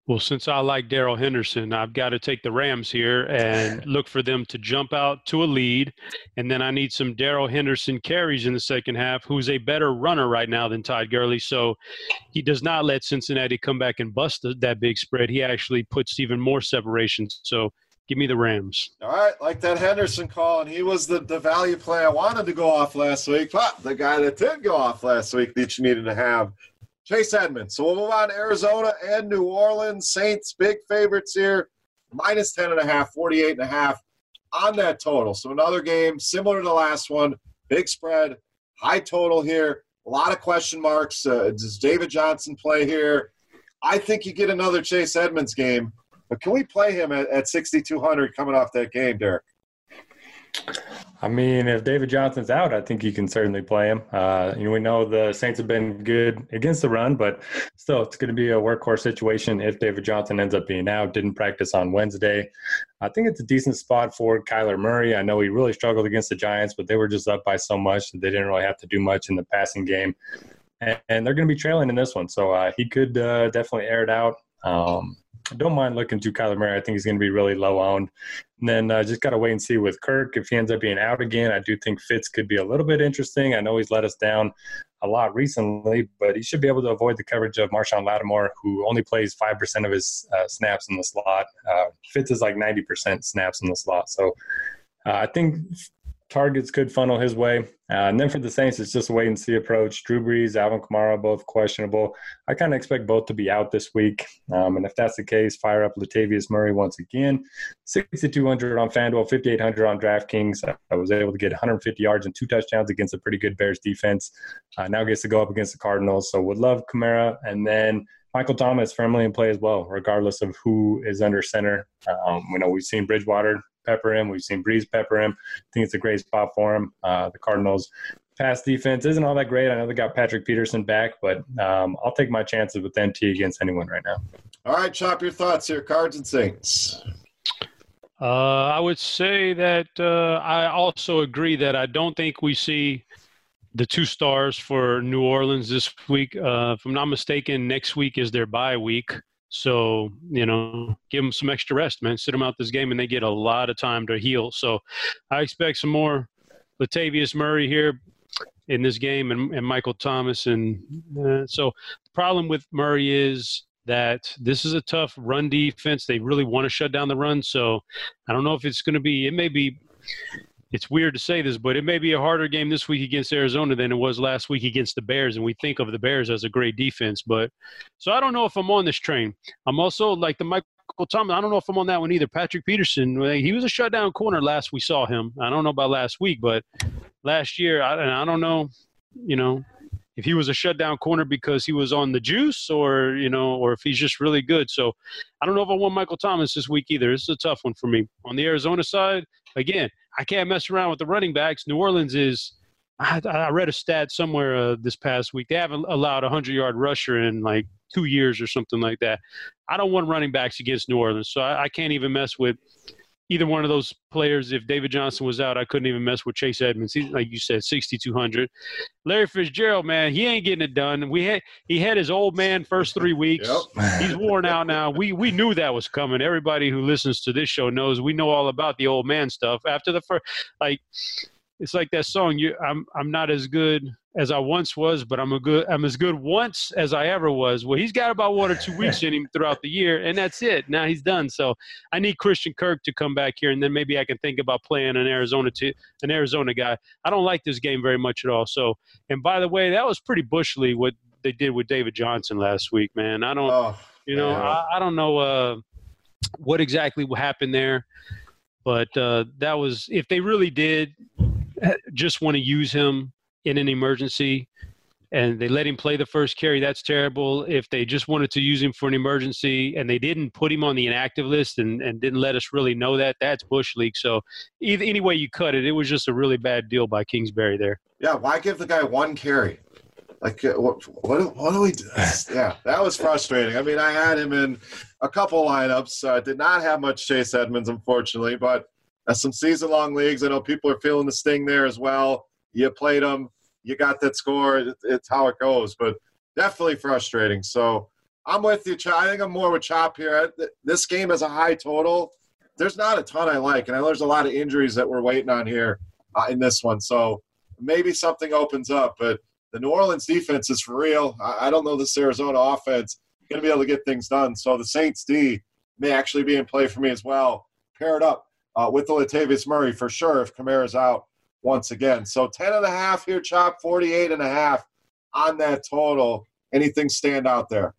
Well, since I like Darrell Henderson, I've got to take the Rams here and [LAUGHS] look for them to jump out to a lead. And then I need some Darrell Henderson carries in the second half, who's a better runner right now than Todd Gurley. So he does not let Cincinnati come back and bust that big spread. He actually puts even more separation. So give me the Rams. All right, like that Henderson call, and he was the, the value play I wanted to go off last week. But the guy that did go off last week that you needed to have Chase Edmonds. So we'll move on to Arizona and New Orleans. Saints, big favorites here. Minus 10 and a half, 48 and a half on that total. So another game similar to the last one. Big spread, high total here. A lot of question marks. Uh, does David Johnson play here? I think you get another Chase Edmonds game. But can we play him at, at 6,200 coming off that game, Derek? I mean, if David Johnson's out, I think you can certainly play him. Uh, you know, we know the Saints have been good against the run, but still, it's going to be a workhorse situation if David Johnson ends up being out. Didn't practice on Wednesday. I think it's a decent spot for Kyler Murray. I know he really struggled against the Giants, but they were just up by so much that they didn't really have to do much in the passing game. And, and they're going to be trailing in this one, so uh, he could uh, definitely air it out. Um, I don't mind looking to Kyler Murray. I think he's going to be really low owned. And then uh, just got to wait and see with Kirk. If he ends up being out again, I do think Fitz could be a little bit interesting. I know he's let us down a lot recently, but he should be able to avoid the coverage of Marshon Lattimore, who only plays 5% of his uh, snaps in the slot. Uh, Fitz is like 90% snaps in the slot. So uh, I think targets could funnel his way. Uh, and then for the Saints, it's just a wait and see approach. Drew Brees, Alvin Kamara, both questionable. I kind of expect both to be out this week. Um, and if that's the case, fire up Latavius Murray once again. 6,200 on FanDuel, 5,800 on DraftKings. I was able to get 150 yards and two touchdowns against a pretty good Bears defense. Uh, now gets to go up against the Cardinals. So would love Kamara. And then Michael Thomas firmly in play as well, regardless of who is under center. Um, you know, we've seen Bridgewater pepper him. We've seen Brees pepper him. I think it's a great spot for him. Uh, the Cardinals pass defense isn't all that great. I know they got Patrick Peterson back, but um, I'll take my chances with MT against anyone right now. All right, Chop, your thoughts here, Cards and Saints. Uh, I would say that uh, I also agree that I don't think we see the two stars for New Orleans this week. Uh, if I'm not mistaken, next week is their bye week. So, you know, give them some extra rest, man. Sit them out this game, and they get a lot of time to heal. So I expect some more Latavius Murray here in this game and, and Michael Thomas. And uh, so the problem with Murray is that this is a tough run defense. They really want to shut down the run. So I don't know if it's going to be, it may be, it's weird to say this, but it may be a harder game this week against Arizona than it was last week against the Bears. And we think of the Bears as a great defense. But so I don't know if I'm on this train. I'm also like the Michael Thomas. I don't know if I'm on that one either. Patrick Peterson, he was a shutdown corner last we saw him. I don't know about last week, but last year, I, and I don't know, you know, if he was a shutdown corner because he was on the juice or, you know, or if he's just really good. So I don't know if I want Michael Thomas this week either. This is a tough one for me. On the Arizona side, again, I can't mess around with the running backs. New Orleans is, I, I read a stat somewhere uh, this past week. They haven't allowed a 100 yard rusher in like two years or something like that. I don't want running backs against New Orleans. So I, I can't even mess with either one of those players. If David Johnson was out, I couldn't even mess with Chase Edmonds. He's like you said, sixty two hundred. Larry Fitzgerald, man, he ain't getting it done. We had he had his old man first three weeks. Yep. He's worn out now. We we knew that was coming. Everybody who listens to this show knows we know all about the old man stuff. After the first, like it's like that song. You, I'm I'm not as good as I once was, but I'm a good I'm as good once as I ever was. Well, he's got about one or two weeks in him [LAUGHS] throughout the year, and that's it. Now he's done. So I need Christian Kirk to come back here, and then maybe I can think about playing an Arizona to an Arizona guy. I don't like this game very much at all. So, and by the way, that was pretty bushly what they did with David Johnson last week, man. I don't, oh, you know, I, I, don't know uh, what exactly happened there, but uh, that was if they really did just want to use him in an emergency and they let him play the first carry, that's terrible. If they just wanted to use him for an emergency and they didn't put him on the inactive list and, and didn't let us really know that, that's Bush League. So either, any way you cut it, it was just a really bad deal by Kingsbury there. Yeah, why give the guy one carry? Like, uh, what, what, what do we do? [LAUGHS] yeah, that was frustrating. I mean, I had him in a couple lineups. Uh, did not have much Chase Edmonds, unfortunately, but uh, some season long leagues. I know people are feeling the sting there as well. You played them, you got that score. It's how it goes, but definitely frustrating. So I'm with you. I think I'm more with Chop here. This game has a high total. There's not a ton I like, and I know there's a lot of injuries that we're waiting on here uh, in this one. So maybe something opens up, but the New Orleans defense is for real. I, I don't know this Arizona offense going to be able to get things done. So the Saints D may actually be in play for me as well. Pair it up uh, with the Latavius Murray for sure if Kamara's out once again. So 10 and a half here, Chop, 48 and a half on that total. Anything stand out there?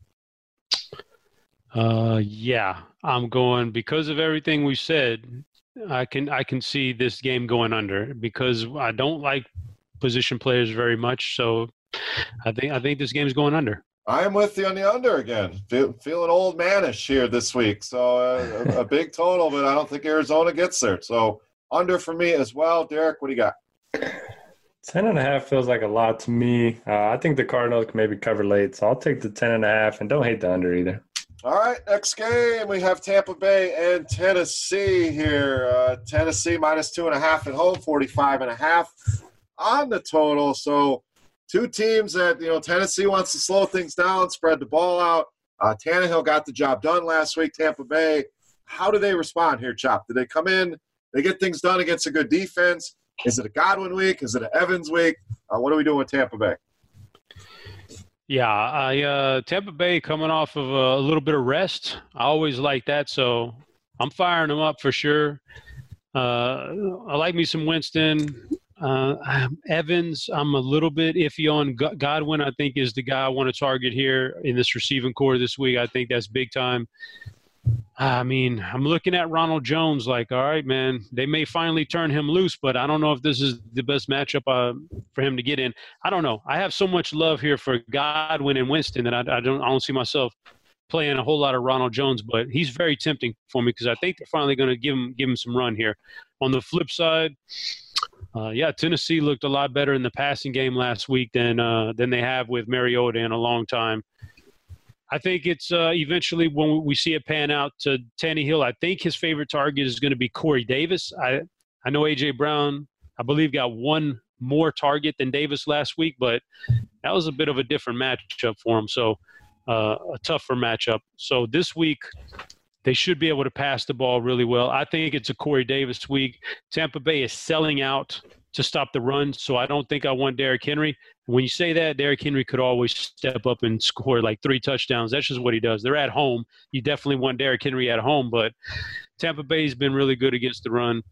Uh, yeah, I'm going because of everything we said. I can I can see this game going under because I don't like position players very much. So I think I think this game's going under. I'm with you on the under again. Feel, feeling old manish here this week. So uh, a, a, big total, but I don't think Arizona gets there. So under for me as well. Derek, what do you got? Ten and a half feels like a lot to me. Uh, I think the Cardinals can maybe cover late, so I'll take the ten and a half and don't hate the under either. All right, next game we have Tampa Bay and Tennessee here. Uh, Tennessee minus two and a half at home, 45 and a half on the total. So two teams that you know Tennessee wants to slow things down, spread the ball out. Uh, Tannehill got the job done last week. Tampa Bay, how do they respond here, Chop? Do they come in? They get things done against a good defense. Is it a Godwin week? Is it an Evans week? Uh, what are we doing with Tampa Bay? Yeah, I uh, Tampa Bay coming off of a, little bit of rest. I always like that, so I'm firing them up for sure. Uh, I like me some Winston. Uh, Evans, I'm a little bit iffy on. Godwin, I think, is the guy I want to target here in this receiving corps this week. I think that's big time. I mean, I'm looking at Ronald Jones like, all right, man, they may finally turn him loose, but I don't know if this is the best matchup uh, for him to get in. I don't know. I have so much love here for Godwin and Winston that I, I don't, I don't see myself playing a whole lot of Ronald Jones, but he's very tempting for me because I think they're finally going to give him give him some run here. On the flip side, uh, yeah, Tennessee looked a lot better in the passing game last week than uh, than they have with Mariota in a long time. I think it's uh, eventually when we see it pan out to Tannehill. I think his favorite target is going to be Corey Davis. I I know AJ Brown, I believe, got one more target than Davis last week, but that was a bit of a different matchup for him. So uh, a tougher matchup. So this week, they should be able to pass the ball really well. I think it's a Corey Davis week. Tampa Bay is selling out to stop the run, so I don't think I want Derrick Henry. When you say that, Derrick Henry could always step up and score like three touchdowns. That's just what he does. They're at home. You definitely want Derrick Henry at home, but Tampa Bay's been really good against the run.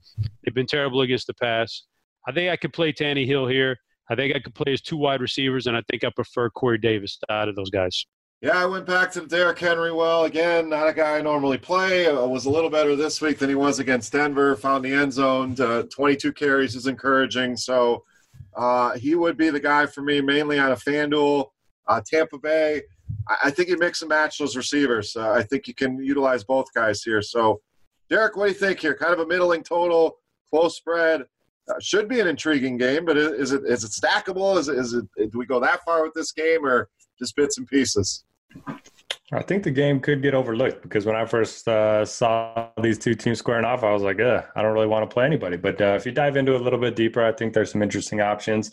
They've been terrible against the pass. I think I could play Tannehill here. I think I could play as two wide receivers, and I think I prefer Corey Davis out of those guys. Yeah, I went back to Derrick Henry. Well, again, not a guy I normally play. I was a little better this week than he was against Denver. Found the end zone. Uh, 22 carries is encouraging. So uh, he would be the guy for me, mainly on a FanDuel. Uh, Tampa Bay, I, I, think you mix and match those receivers. Uh, I think you can utilize both guys here. So, Derek, what do you think here? Kind of a middling total, close spread. Uh, should be an intriguing game, but is it is it stackable? Is it, is it do we go that far with this game, or just bits and pieces? I think the game could get overlooked because when I first uh, saw these two teams squaring off, I was like, "Yeah, I don't really want to play anybody." But uh, if you dive into it a little bit deeper, I think there's some interesting options.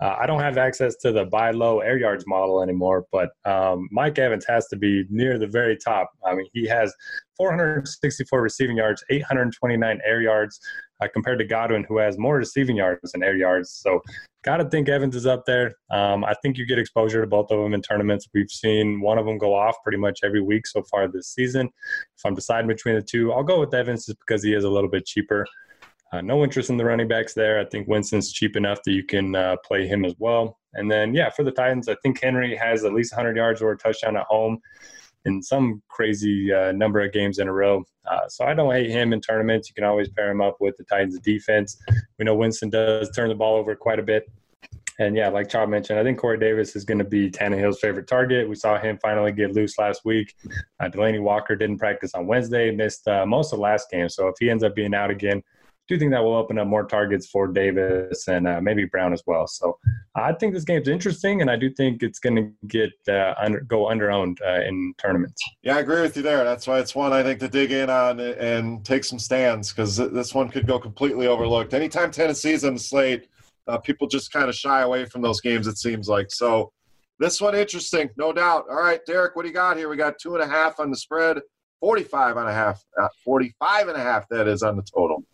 Uh, I don't have access to the buy low air yards model anymore, but um, Mike Evans has to be near the very top. I mean, he has 464 receiving yards, 829 air yards, uh, compared to Godwin, who has more receiving yards than air yards. So, got to think Evans is up there. Um, I think you get exposure to both of them in tournaments. We've seen one of them go off pretty much every week so far this season. If I'm deciding between the two, I'll go with Evans just because he is a little bit cheaper. Uh, no interest in the running backs there. I think Winston's cheap enough that you can uh, play him as well. And then, yeah, for the Titans, I think Henry has at least 100 yards or a touchdown at home in some crazy uh, number of games in a row. Uh, so I don't hate him in tournaments. You can always pair him up with the Titans' defense. We know Winston does turn the ball over quite a bit. And yeah, like Chop mentioned, I think Corey Davis is going to be Tannehill's favorite target. We saw him finally get loose last week. Uh, Delanie Walker didn't practice on Wednesday, missed uh, most of last game. So if he ends up being out again, do think that will open up more targets for Davis and uh, maybe Brown as well. So I think this game's interesting, and I do think it's going to get uh, under, go under owned uh, in tournaments. Yeah, I agree with you there. That's why it's one I think to dig in on and take some stands because this one could go completely overlooked. Anytime Tennessee's on the slate, uh, people just kind of shy away from those games. It seems like so. This one interesting, no doubt. All right, Derek, what do you got here? We got two and a half on the spread, 45 and a half, uh, 45 and a half that is on the total.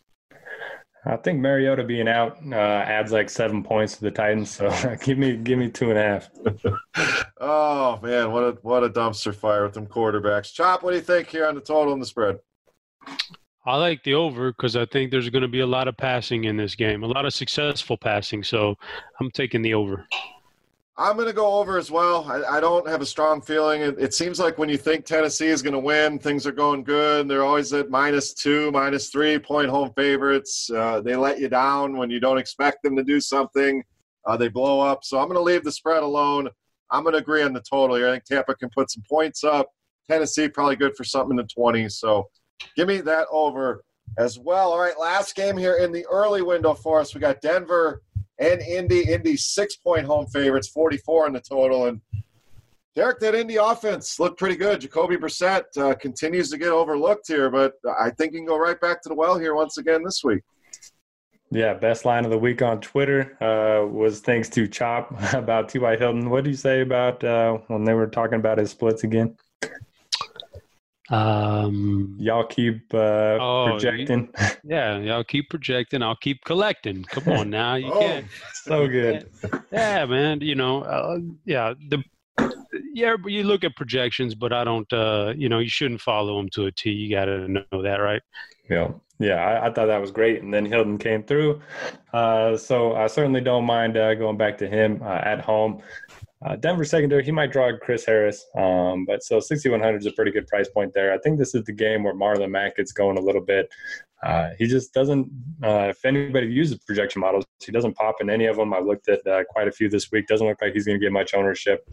I think Mariota being out uh, adds like seven points to the Titans. So [LAUGHS] give me give me two and a half. [LAUGHS] oh man, what a what a dumpster fire with them quarterbacks. Chop, what do you think here on the total and the spread? I like the over because I think there's going to be a lot of passing in this game, a lot of successful passing. So I'm taking the over. I'm going to go over as well. I, I don't have a strong feeling. It, it, seems like when you think Tennessee is going to win, things are going good. They're always at minus two, minus three point home favorites. Uh, they let you down when you don't expect them to do something. Uh, they blow up. So I'm going to leave the spread alone. I'm going to agree on the total here. I think Tampa can put some points up. Tennessee probably good for something in the 20s. So give me that over as well. All right, last game here in the early window for us. We got Denver and Indy. Indy six point home favorites, 44 in the total. And Derek, that Indy offense looked pretty good. Jacoby Brissett uh, continues to get overlooked here, but I think he can go right back to the well here once again this week. Yeah, best line of the week on Twitter uh, was thanks to Chop [LAUGHS] about T.Y. Hilton. What do you say about uh, when they were talking about his splits again? Um, y'all keep uh, oh, projecting. [LAUGHS] Yeah, y'all keep projecting. I'll keep collecting. Come on now, you oh, can't. [LAUGHS] So good. Yeah, man. You know, uh, yeah. The yeah, you look at projections, but I don't. Uh, you know, you shouldn't follow them to a T. You got to know that, right? Yeah, yeah. I, I, thought that was great, and then Hilton came through. Uh, so I certainly don't mind uh, going back to him uh, at home. Uh, Denver secondary, he might draw Chris Harris, um, but so 6,100 is a pretty good price point there. I think this is the game where Marlon Mack gets going a little bit. Uh, he just doesn't, uh, if anybody uses projection models, he doesn't pop in any of them. I've looked at uh, quite a few this week. Doesn't look like he's going to get much ownership,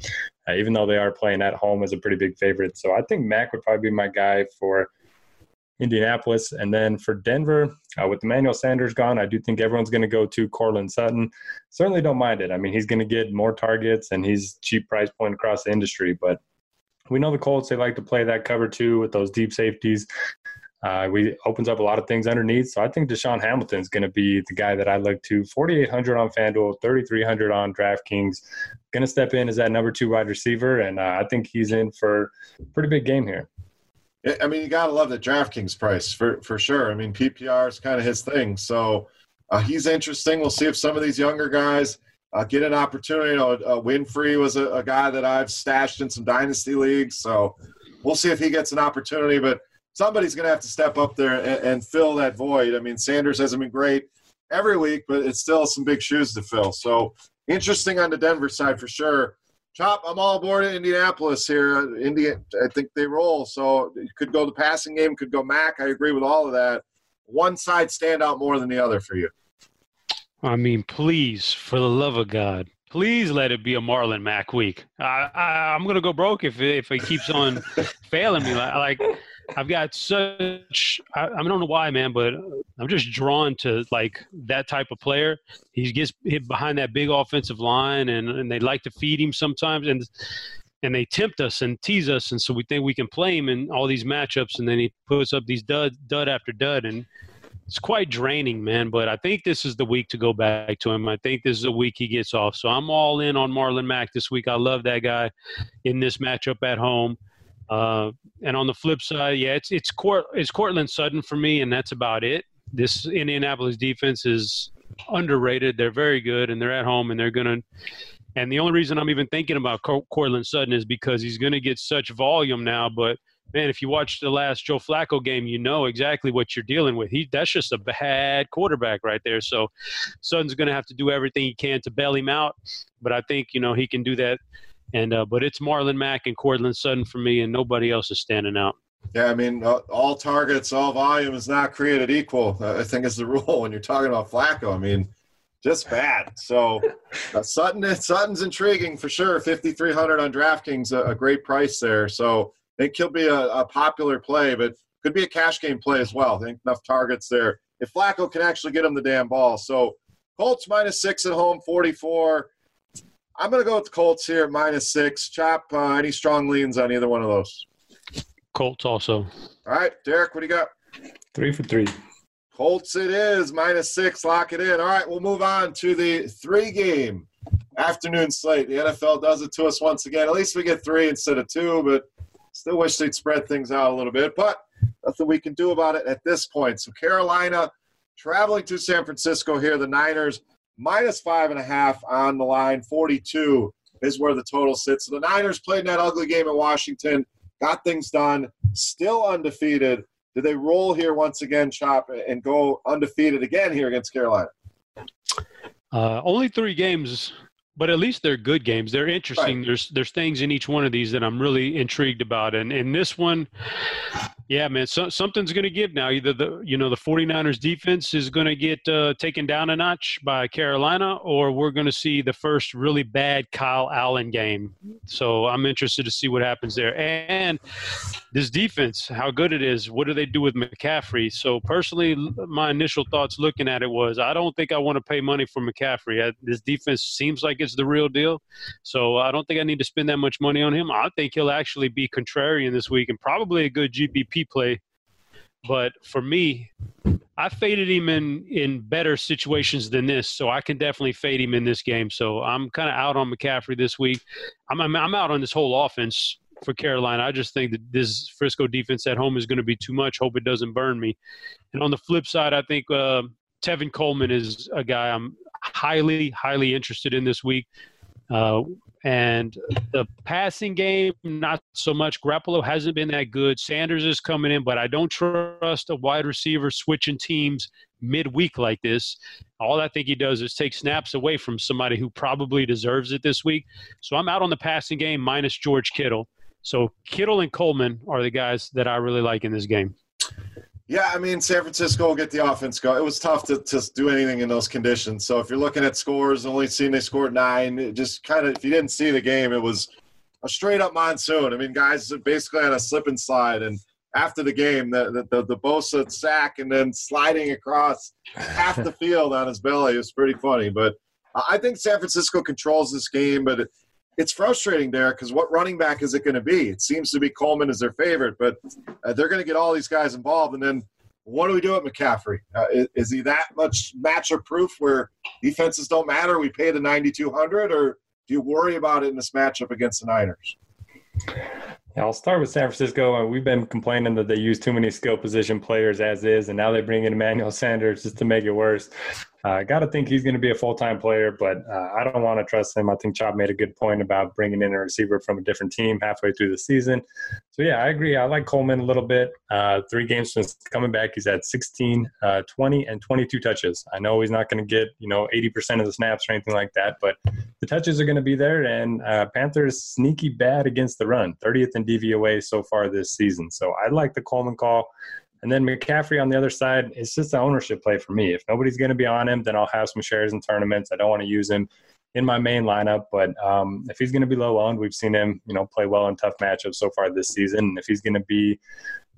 uh, even though they are playing at home as a pretty big favorite. So I think Mack would probably be my guy for Indianapolis. And then for Denver, uh, with Emmanuel Sanders gone, I do think everyone's going to go to Courtland Sutton. Certainly don't mind it. I mean, he's going to get more targets and he's cheap price point across the industry. But we know the Colts, they like to play that cover two with those deep safeties. Uh, we opens up a lot of things underneath. So I think DaeSean Hamilton is going to be the guy that I look to. 4,800 on FanDuel, 3,300 on DraftKings. Going to step in as that number two wide receiver, and uh, I think he's in for a pretty big game here. I mean, you gotta love the DraftKings price for for sure. I mean, PPR is kind of his thing, so uh, he's interesting. We'll see if some of these younger guys uh, get an opportunity. You know, uh, Winfree was a, a, guy that I've stashed in some dynasty leagues, so we'll see if he gets an opportunity. But somebody's gonna have to step up there and, and fill that void. I mean, Sanders hasn't been great every week, but it's still some big shoes to fill. So interesting on the Denver side for sure. Chop, I'm all aboard in Indianapolis here. India, I think they roll. So it could go the passing game, could go Mack. I agree with all of that. One side stand out more than the other for you. I mean, please, for the love of God, please let it be a Marlon Mack week. I, I, am gonna go broke if if it keeps on [LAUGHS] failing me. Like, like I've got such I, I don't know why, man, but I'm just drawn to like that type of player. He gets hit behind that big offensive line, and and they like to feed him sometimes, and and they tempt us and tease us, and so we think we can play him in all these matchups, and then he puts up these dud dud after dud, and it's quite draining, man. But I think this is the week to go back to him. I think this is the week he gets off. So I'm all in on Marlon Mack this week. I love that guy in this matchup at home. Uh, and on the flip side, yeah, it's it's Court it's Courtland Sutton for me, and that's about it. This Indianapolis defense is underrated. They're very good, and they're at home, and they're gonna. And the only reason I'm even thinking about Courtland Sutton is because he's to get such volume now. But man, if you watch the last Joe Flacco game, you know exactly what you're dealing with. He that's just a bad quarterback right there. So Sutton's going to have to do everything he can to bail him out. But I think you know he can do that and uh, but it's Marlon Mack and Courtland Sutton for me, and nobody else is standing out. Yeah, I mean, uh, all targets, all volume is not created equal. Uh, I think is the [LAUGHS] rule when you're talking about Flacco. I mean, just bad. So [LAUGHS] uh, Sutton, Sutton's intriguing for sure. 5,300 on DraftKings, a, a, great price there. So I think he'll be a, a, popular play, but could be a cash game play as well. I think enough targets there. If Flacco can actually get him the damn ball. So Colts minus six at home, 44. I'm going to go with the Colts here, minus six. Chop, uh, any strong leans on either one of those? Colts also. All right, Derek, what do you got? Three for three. Colts it is, minus six. Lock it in. All right, we'll move on to the three game afternoon slate. The NFL does it to us once again. At least we get three instead of two, but still wish they'd spread things out a little bit. But nothing we can do about it at this point. So, Carolina traveling to San Francisco here. The Niners minus five and a half on the line. 42 is where the total sits. So the Niners played that ugly game in Washington, got things done, still undefeated. Do they roll here once again, Chop, and go undefeated again here against Carolina? Uh, only three games, but at least they're good games. They're interesting. Right. There's there's things in each one of these that I'm really intrigued about, and in this one, yeah, man, so, something's going to give now. Either the you know the 49ers defense is going to get uh, taken down a notch by Carolina, or we're going to see the first really bad Kyle Allen game. So I'm interested to see what happens there. And this defense, how good it is. What do they do with McCaffrey? So personally, my initial thoughts looking at it was I don't think I want to pay money for McCaffrey. I, this defense seems like it's the real deal. So I don't think I need to spend that much money on him. I think he'll actually be contrarian this week and probably a good GPP play. But for me, I faded him in in better situations than this, so I can definitely fade him in this game. So I'm kind of out on McCaffrey this week. I'm, I'm I'm out on this whole offense for Carolina. I just think that this Frisco defense at home is going to be too much. Hope it doesn't burn me. And on the flip side, I think uh, Tevin Coleman is a guy I'm highly highly interested in this week. Uh, and the passing game, not so much. Garoppolo hasn't been that good. Sanders is coming in, but I don't trust a wide receiver switching teams midweek like this. All I think he does is take snaps away from somebody who probably deserves it this week. So I'm out on the passing game minus George Kittle. So Kittle and Coleman are the guys that I really like in this game. Yeah, I mean, San Francisco will get the offense go. It was tough to, to do anything in those conditions. So if you're looking at scores, only seeing they scored nine, it just kind of, if you didn't see the game, it was a straight up monsoon. I mean, guys basically had a slip and slide. And after the game, the, the, the, the Bosa sack and then sliding across half the [LAUGHS] field on his belly was pretty funny. But I think San Francisco controls this game, but – it's frustrating there because what running back is it going to be? It seems to be Coleman is their favorite, but uh, they're going to get all these guys involved. And then what do we do with McCaffrey? Uh, is, is, he that much matchup proof where defenses don't matter? We pay the 9,200 or do you worry about it in this matchup against the Niners? Yeah, I'll start with San Francisco. We've been complaining that they use too many skill position players as is, and now they bring in Emmanuel Sanders just to make it worse. Uh, I got to think he's going to be a full time player, but uh, I don't want to trust him. I think Chop made a good point about bringing in a receiver from a different team halfway through the season. So, yeah, I agree. I like Coleman a little bit. Uh, three games since coming back, he's had 16, uh, 20, and 22 touches. I know he's not going to get, you know, 80% of the snaps or anything like that, but the touches are going to be there. And uh, Panthers sneaky bad against the run, 30th in DVOA so far this season. So, I like the Coleman call. And then McCaffrey on the other side, it's just an ownership play for me. If nobody's going to be on him, then I'll have some shares in tournaments. I don't want to use him in my main lineup, but um, if he's going to be low owned, we've seen him, you know, play well in tough matchups so far this season. And if he's going to be,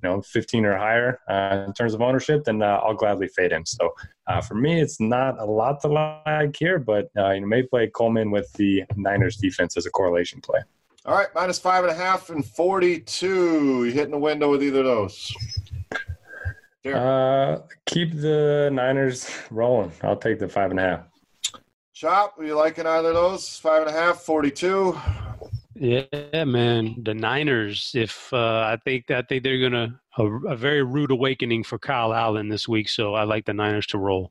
you know, 15 or higher uh, in terms of ownership, then uh, I'll gladly fade him. So uh, for me, it's not a lot to like here, but uh, you know, may play Coleman with the Niners defense as a correlation play. All right, minus five and a half and 42. You hitting the window with either of those? Uh, keep the Niners rolling. I'll take the five and a half. Chop, are you liking either of those? Five and a half, 42. Yeah, man. The Niners. If uh, I think I think they're gonna a, a, very rude awakening for Kyle Allen this week. So I like the Niners to roll.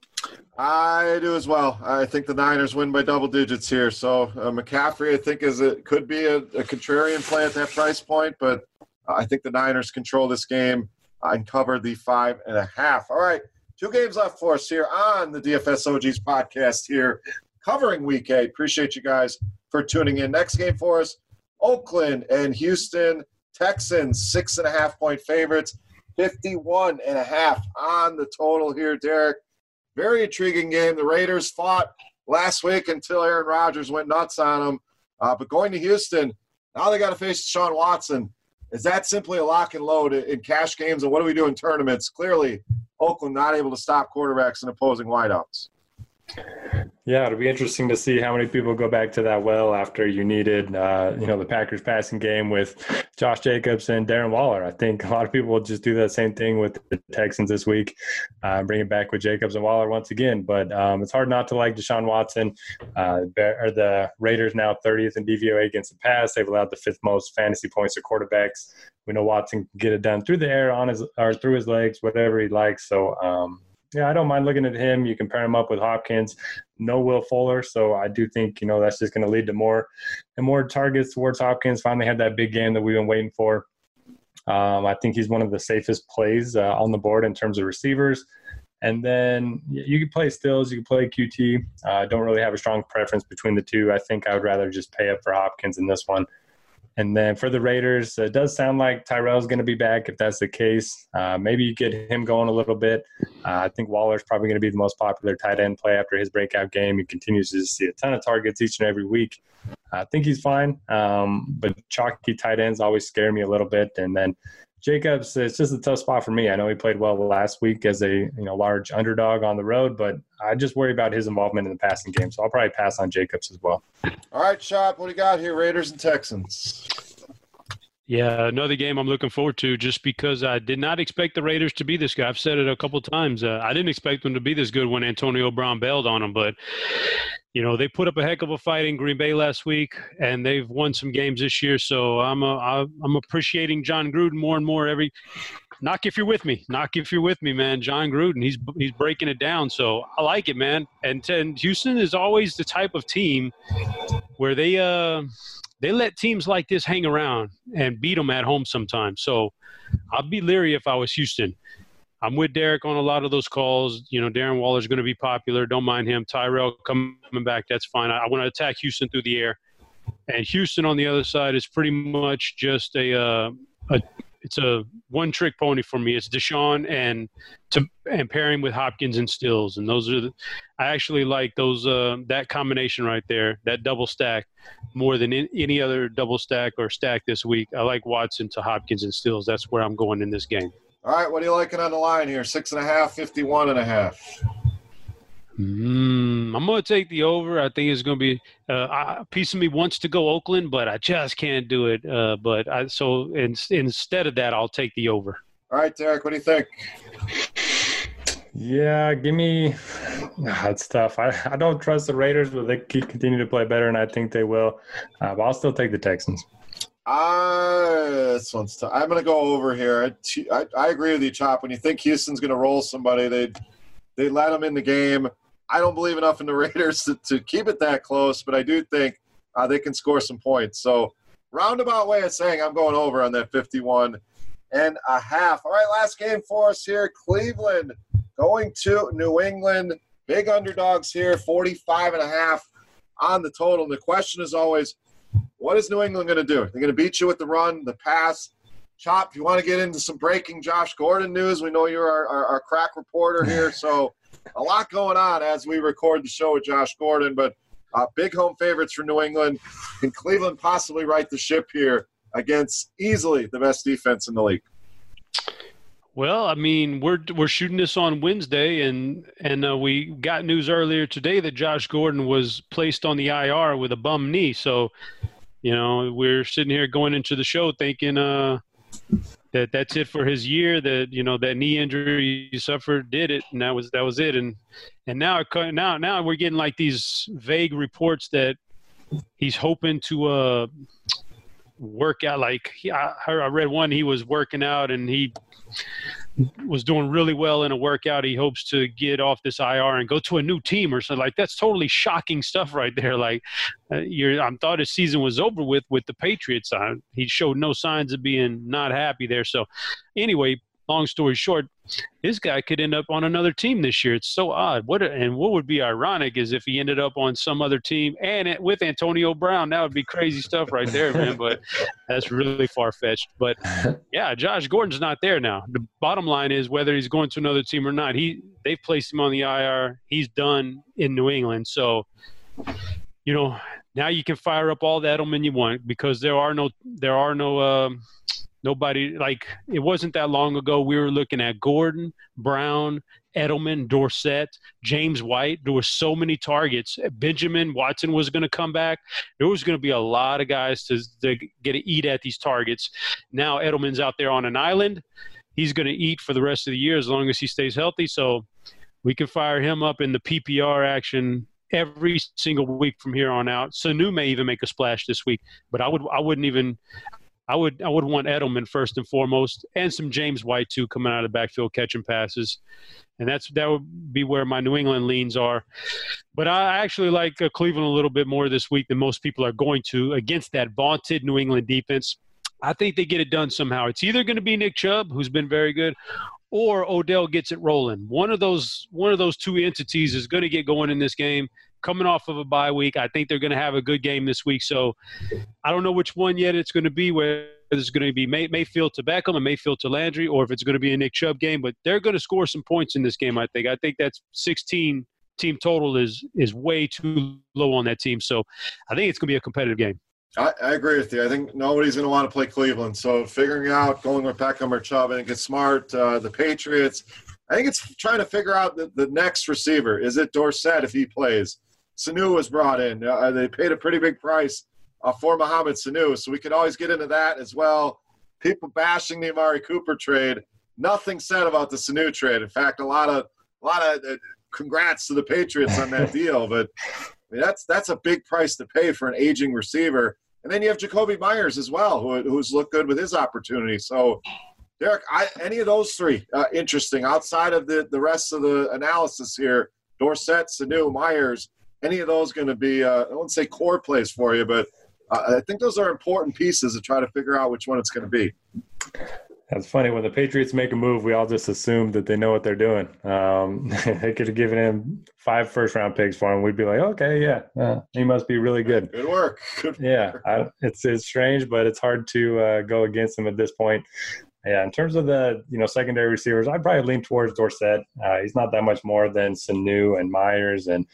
I do as well. I think the Niners win by double digits here. So uh, McCaffrey, I think, is it could be a, a contrarian play at that price point, but I think the Niners control this game and cover the five and a half. All right, two games left for us here on the DFS OGs podcast here, covering week eight. Appreciate you guys for tuning in. Next game for us Oakland and Houston Texans, six and a half point favorites, 51 and a half on the total here, Derek. Very intriguing game. The Raiders fought last week until Aaron Rodgers went nuts on them. Uh, but going to Houston, now they got to face Sean Watson. Is that simply a lock and load in cash games? And what do we do in tournaments? Clearly, Oakland not able to stop quarterbacks and opposing wideouts. Yeah, it'll be interesting to see how many people go back to that well after you needed, uh, you know, the Packers passing game with Josh Jacobs and Darren Waller. I think a lot of people will just do that same thing with the Texans this week, uh, bring it back with Jacobs and Waller once again. But um, it's hard not to like Deshaun Watson. Uh, the Raiders now 30th in DVOA against the pass. They've allowed the fifth most fantasy points to quarterbacks. We know Watson can get it done through the air, on his or through his legs, whatever he likes. So. Um, yeah, I don't mind looking at him. You can pair him up with Hopkins, no Will Fuller, so I do think you know that's just going to lead to more and more targets towards Hopkins. Finally, had that big game that we've been waiting for. Um, I think he's one of the safest plays uh, on the board in terms of receivers. And then you can play Stills, you can play QT. Uh, I uh, don't really have a strong preference between the two. I think I would rather just pay up for Hopkins in this one. And then for the Raiders, it does sound like Tyrell's going to be back. If that's the case, uh, maybe you get him going a little bit. Uh, I think Waller's probably going to be the most popular tight end play after his breakout game. He continues to see a ton of targets each and every week. I think he's fine, um, but chalky tight ends always scare me a little bit. And then Jacobs, it's just a tough spot for me. I know he played well last week as a you know large underdog on the road, but I just worry about his involvement in the passing game. So I'll probably pass on Jacobs as well. All right, Chop, what do you got here? Raiders and Texans. Yeah, another game I'm looking forward to just because I did not expect the Raiders to be this good. I've said it a couple times. Uh, I didn't expect them to be this good when Antonio Brown bailed on them, but you know they put up a heck of a fight in Green Bay last week, and they've won some games this year. So I'm a, I'm appreciating Jon Gruden more and more every. Knock if you're with me. Knock if you're with me, man. Jon Gruden, he's he's breaking it down. So I like it, man. And, and Houston is always the type of team where they uh they let teams like this hang around and beat them at home sometimes. So I'd be leery if I was Houston. I'm with Derek on a lot of those calls. You know, Darren Waller's going to be popular. Don't mind him. Tyrell coming back. That's fine. I, I want to attack Houston through the air. And Houston on the other side is pretty much just a, uh, a it's a one trick pony for me. It's Deshaun and to and pairing with Hopkins and Stills, and those are the, I actually like those uh, that combination right there, that double stack, more than in, any other double stack or stack this week. I like Watson to Hopkins and Stills. That's where I'm going in this game. All right, what are you liking on the line here? Six and a half, 51 and a half. Mm, I'm going to take the over. I think it's going to be uh, a piece of me wants to go Oakland, but I just can't do it. Uh, but I, so in, instead of that, I'll take the over. All right, Derek, what do you think? Yeah, give me. [SIGHS] That's tough. I, I don't trust the Raiders, but they keep continue to play better, and I think they will. Uh, but I'll still take the Texans. Uh, this one's tough. I'm going to go over here. I, I, I agree with you, Chop. When you think Houston's going to roll somebody, they they let them in the game. I don't believe enough in the [LAUGHS] Raiders to, to keep it that close, but I do think uh, they can score some points. So, roundabout way of saying I'm going over on that 51 and a half. All right, last game for us here Cleveland going to New England. Big underdogs here, 45 and a half on the total. And the question is always, what is New England going to do? They're going to beat you with the run, the pass. Chop, if you want to get into some breaking Josh Gordon news, we know you're our, our, our crack reporter here. So a lot going on as we record the show with Josh Gordon, but uh, big home favorites for New England. Can Cleveland possibly right the ship here against easily the best defense in the league? Well, I mean, we're we're shooting this on Wednesday, and and uh, we got news earlier today that Josh Gordon was placed on the IR with a bum knee. So, you know, we're sitting here going into the show thinking, uh, that that's it for his year. That you know that knee injury he suffered did it, and that was that was it. And and now now now we're getting like these vague reports that he's hoping to uh, work out. Like he, I, I read one he was working out and he was doing really well in a workout. He hopes to get off this IR and go to a new team or something. Like that's totally shocking stuff right there. Like uh, you're, I thought his season was over with with the Patriots. Uh, he showed no signs of being not happy there. So anyway, long story short, this guy could end up on another team this year. It's so odd. What and what would be ironic is if he ended up on some other team and it, with Antonio Brown. That would be crazy stuff right there, man. But [LAUGHS] that's really far fetched. But yeah, Josh Gordon's not there now. The bottom line is whether he's going to another team or not. He they've placed him on the IR. He's done in New England. So you know now you can fire up all the Edelman you want because there are no there are no. Um, Nobody like it wasn't that long ago. We were looking at Gordon, Brown, Edelman, Dorsett, James White. There were so many targets. Benjamin Watson was going to come back. There was going to be a lot of guys to, to get to eat at these targets. Now Edelman's out there on an island. He's going to eat for the rest of the year as long as he stays healthy. So we can fire him up in the PPR action every single week from here on out. Sanu may even make a splash this week, but I would I wouldn't even I would I would want Edelman first and foremost, and some James White too coming out of the backfield catching passes, and that's that would be where my New England leans are. But I actually like uh, Cleveland a little bit more this week than most people are going to against that vaunted New England defense. I think they get it done somehow. It's either going to be Nick Chubb, who's been very good, or Odell gets it rolling. One of those one of those two entities is going to get going in this game coming off of a bye week. I think they're going to have a good game this week. So I don't know which one yet it's going to be, whether it's going to be May, Mayfield to Beckham and Mayfield to Landry, or if it's going to be a Nick Chubb game. But they're going to score some points in this game, I think. I think that's 16 team total is is way too low on that team. So I think it's going to be a competitive game. I, I, agree with you. I think nobody's going to want to play Cleveland. So figuring out going with Beckham or Chubb, think it's smart. Uh, the Patriots, I think it's trying to figure out the, the next receiver. Is it Dorsett if he plays? Sanu was brought in. Uh, they paid a pretty big price uh, for Mohamed Sanu, so we could always get into that as well. People bashing the Amari Cooper trade. Nothing said about the Sanu trade. In fact, a lot of a lot of uh, congrats to the Patriots on that [LAUGHS] deal. But I mean, that's that's a big price to pay for an aging receiver. And then you have Jakobi Meyers as well, who, who's looked good with his opportunity. So, Derek, I, any of those three uh, interesting outside of the the rest of the analysis here? Dorsett, Sanu, Meyers any of those going to be, uh, I won't say core plays for you, but I think those are important pieces to try to figure out which one it's going to be. That's funny. When the Patriots make a move, we all just assume that they know what they're doing. Um, [LAUGHS] they could have given him five first round picks for him. We'd be like, okay, yeah, uh, he must be really good. Good work. [LAUGHS] Good yeah, I, it's it's strange, but it's hard to uh, go against him at this point. Yeah, in terms of the you know secondary receivers, I'd probably lean towards Dorsett. Uh, he's not that much more than Sanu and Meyers, and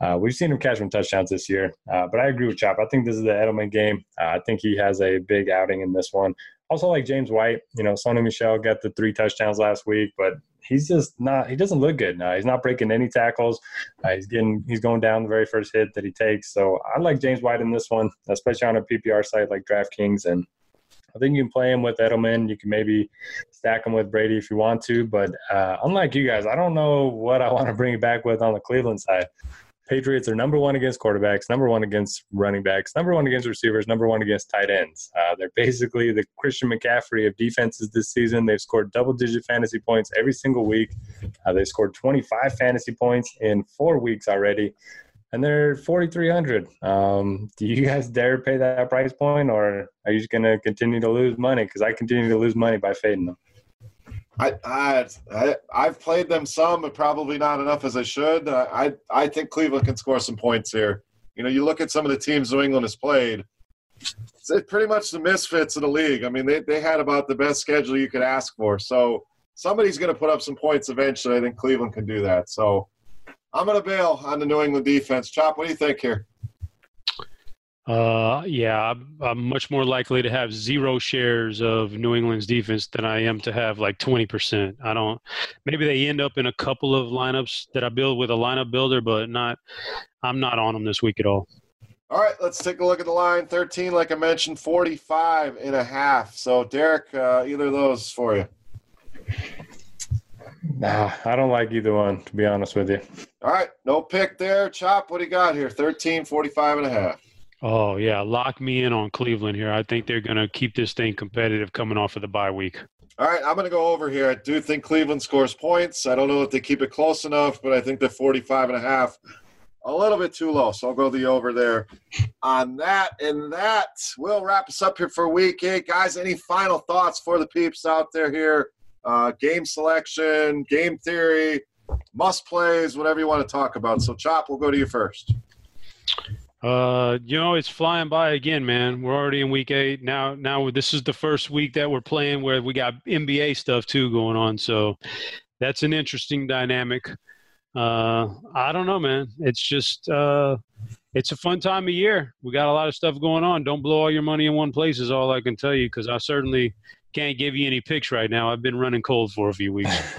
uh, we've seen him catch some touchdowns this year. Uh, but I agree with Chop. I think this is the Edelman game. Uh, I think he has a big outing in this one. Also, like James White, you know, Sony Michel got the three touchdowns last week, but he's just not. He doesn't look good now. He's not breaking any tackles. Uh, he's getting. He's going down the very first hit that he takes. So I like James White in this one, especially on a PPR site like DraftKings and I think you can play him with Edelman. You can maybe stack him with Brady if you want to. But uh, unlike you guys, I don't know what I want to bring it back with on the Cleveland side. Patriots are number one against quarterbacks, number one against running backs, number one against receivers, number one against tight ends. Uh, they're basically the Christian McCaffrey of defenses this season. They've scored double digit fantasy points every single week. Uh, they scored 25 fantasy points in four weeks already and they're 4300 um, do you guys dare pay that price point or are you just going to continue to lose money because i continue to lose money by fading them I, I, I, have played them some, but probably not enough as I should. I, I think Cleveland can score some points here. You know, you look at some of the teams New England has played, it's pretty much the misfits of the league. I mean, they, they had about the best schedule you could ask for. So somebody's going to put up some points eventually. I think Cleveland can do that. So I'm going to bail on the New England defense. Chop, what do you think here? Uh, yeah, I'm, I'm, much more likely to have zero shares of New England's defense than I am to have like 20%. I don't, maybe they end up in a couple of lineups that I build with a lineup builder, but not, I'm not on them this week at all. All right, let's take a look at the line. 13, like I mentioned, 45 and a half. So, Derek, uh, either of those for you. Nah, I don't like either one, to be honest with you. All right, no pick there. Chop, what do you got here? 13, 45 and a half. Oh, yeah. Lock me in on Cleveland here. I think they're going to keep this thing competitive coming off of the bye week. All right, I'm going to go over here. I do think Cleveland scores points. I don't know if they keep it close enough, but I think the 45 and a half a little bit too low. So I'll go the over there on that. And that will wrap us up here for week eight. Guys, any final thoughts for the peeps out there here uh, game selection, game theory, must plays, whatever you want to talk about. So, Chop, we'll go to you first. Uh, you know, it's flying by again, man. We're already in week eight now. Now this is the first week that we're playing where we got NBA stuff too going on. So that's an interesting dynamic. Uh, I don't know, man. It's just uh, it's a fun time of year. We got a lot of stuff going on. Don't blow all your money in one place is all I can tell you because I certainly can't give you any picks right now. I've been running cold for a few weeks. [LAUGHS] [LAUGHS]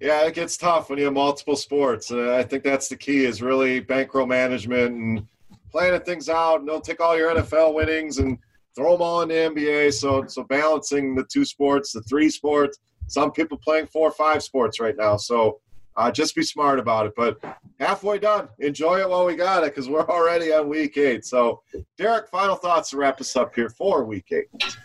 yeah, it gets tough when you have multiple sports. Uh, I think that's the key is really bankroll management and planning things out. And don't take all your NFL winnings and throw them all in the NBA. So, so balancing the two sports, the three sports. Some people playing four or five sports right now. So uh, just be smart about it. But halfway done. Enjoy it while we got it because we're already on week eight. So, Derek, final thoughts to wrap us up here for week eight.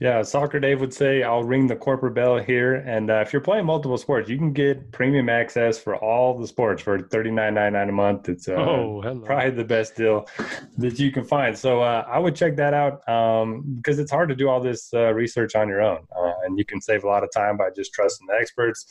Yeah, Soccer Dave would say, I'll ring the corporate bell here. And uh, if you're playing multiple sports, you can get premium access for all the sports for $39.99 a month. It's uh, oh, probably the best deal that you can find. So uh, I would check that out um, because it's hard to do all this uh, research on your own. Uh, and you can save a lot of time by just trusting the experts.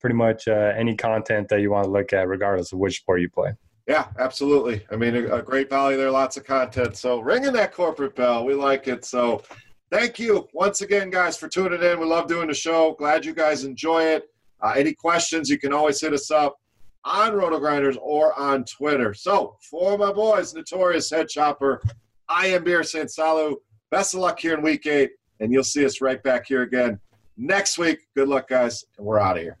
Pretty much uh, any content that you want to look at, regardless of which sport you play. Yeah, absolutely. I mean, a, a great value there, lots of content. So ringing that corporate bell, we like it. So thank you once again, guys, for tuning in. We love doing the show. Glad you guys enjoy it. Uh, any questions, you can always hit us up on RotoGrinders or on Twitter. So, for my boys, Notorious Head Chopper, I am Beer St. Salu. Best of luck here in week eight, and you'll see us right back here again next week. Good luck, guys, and we're out of here.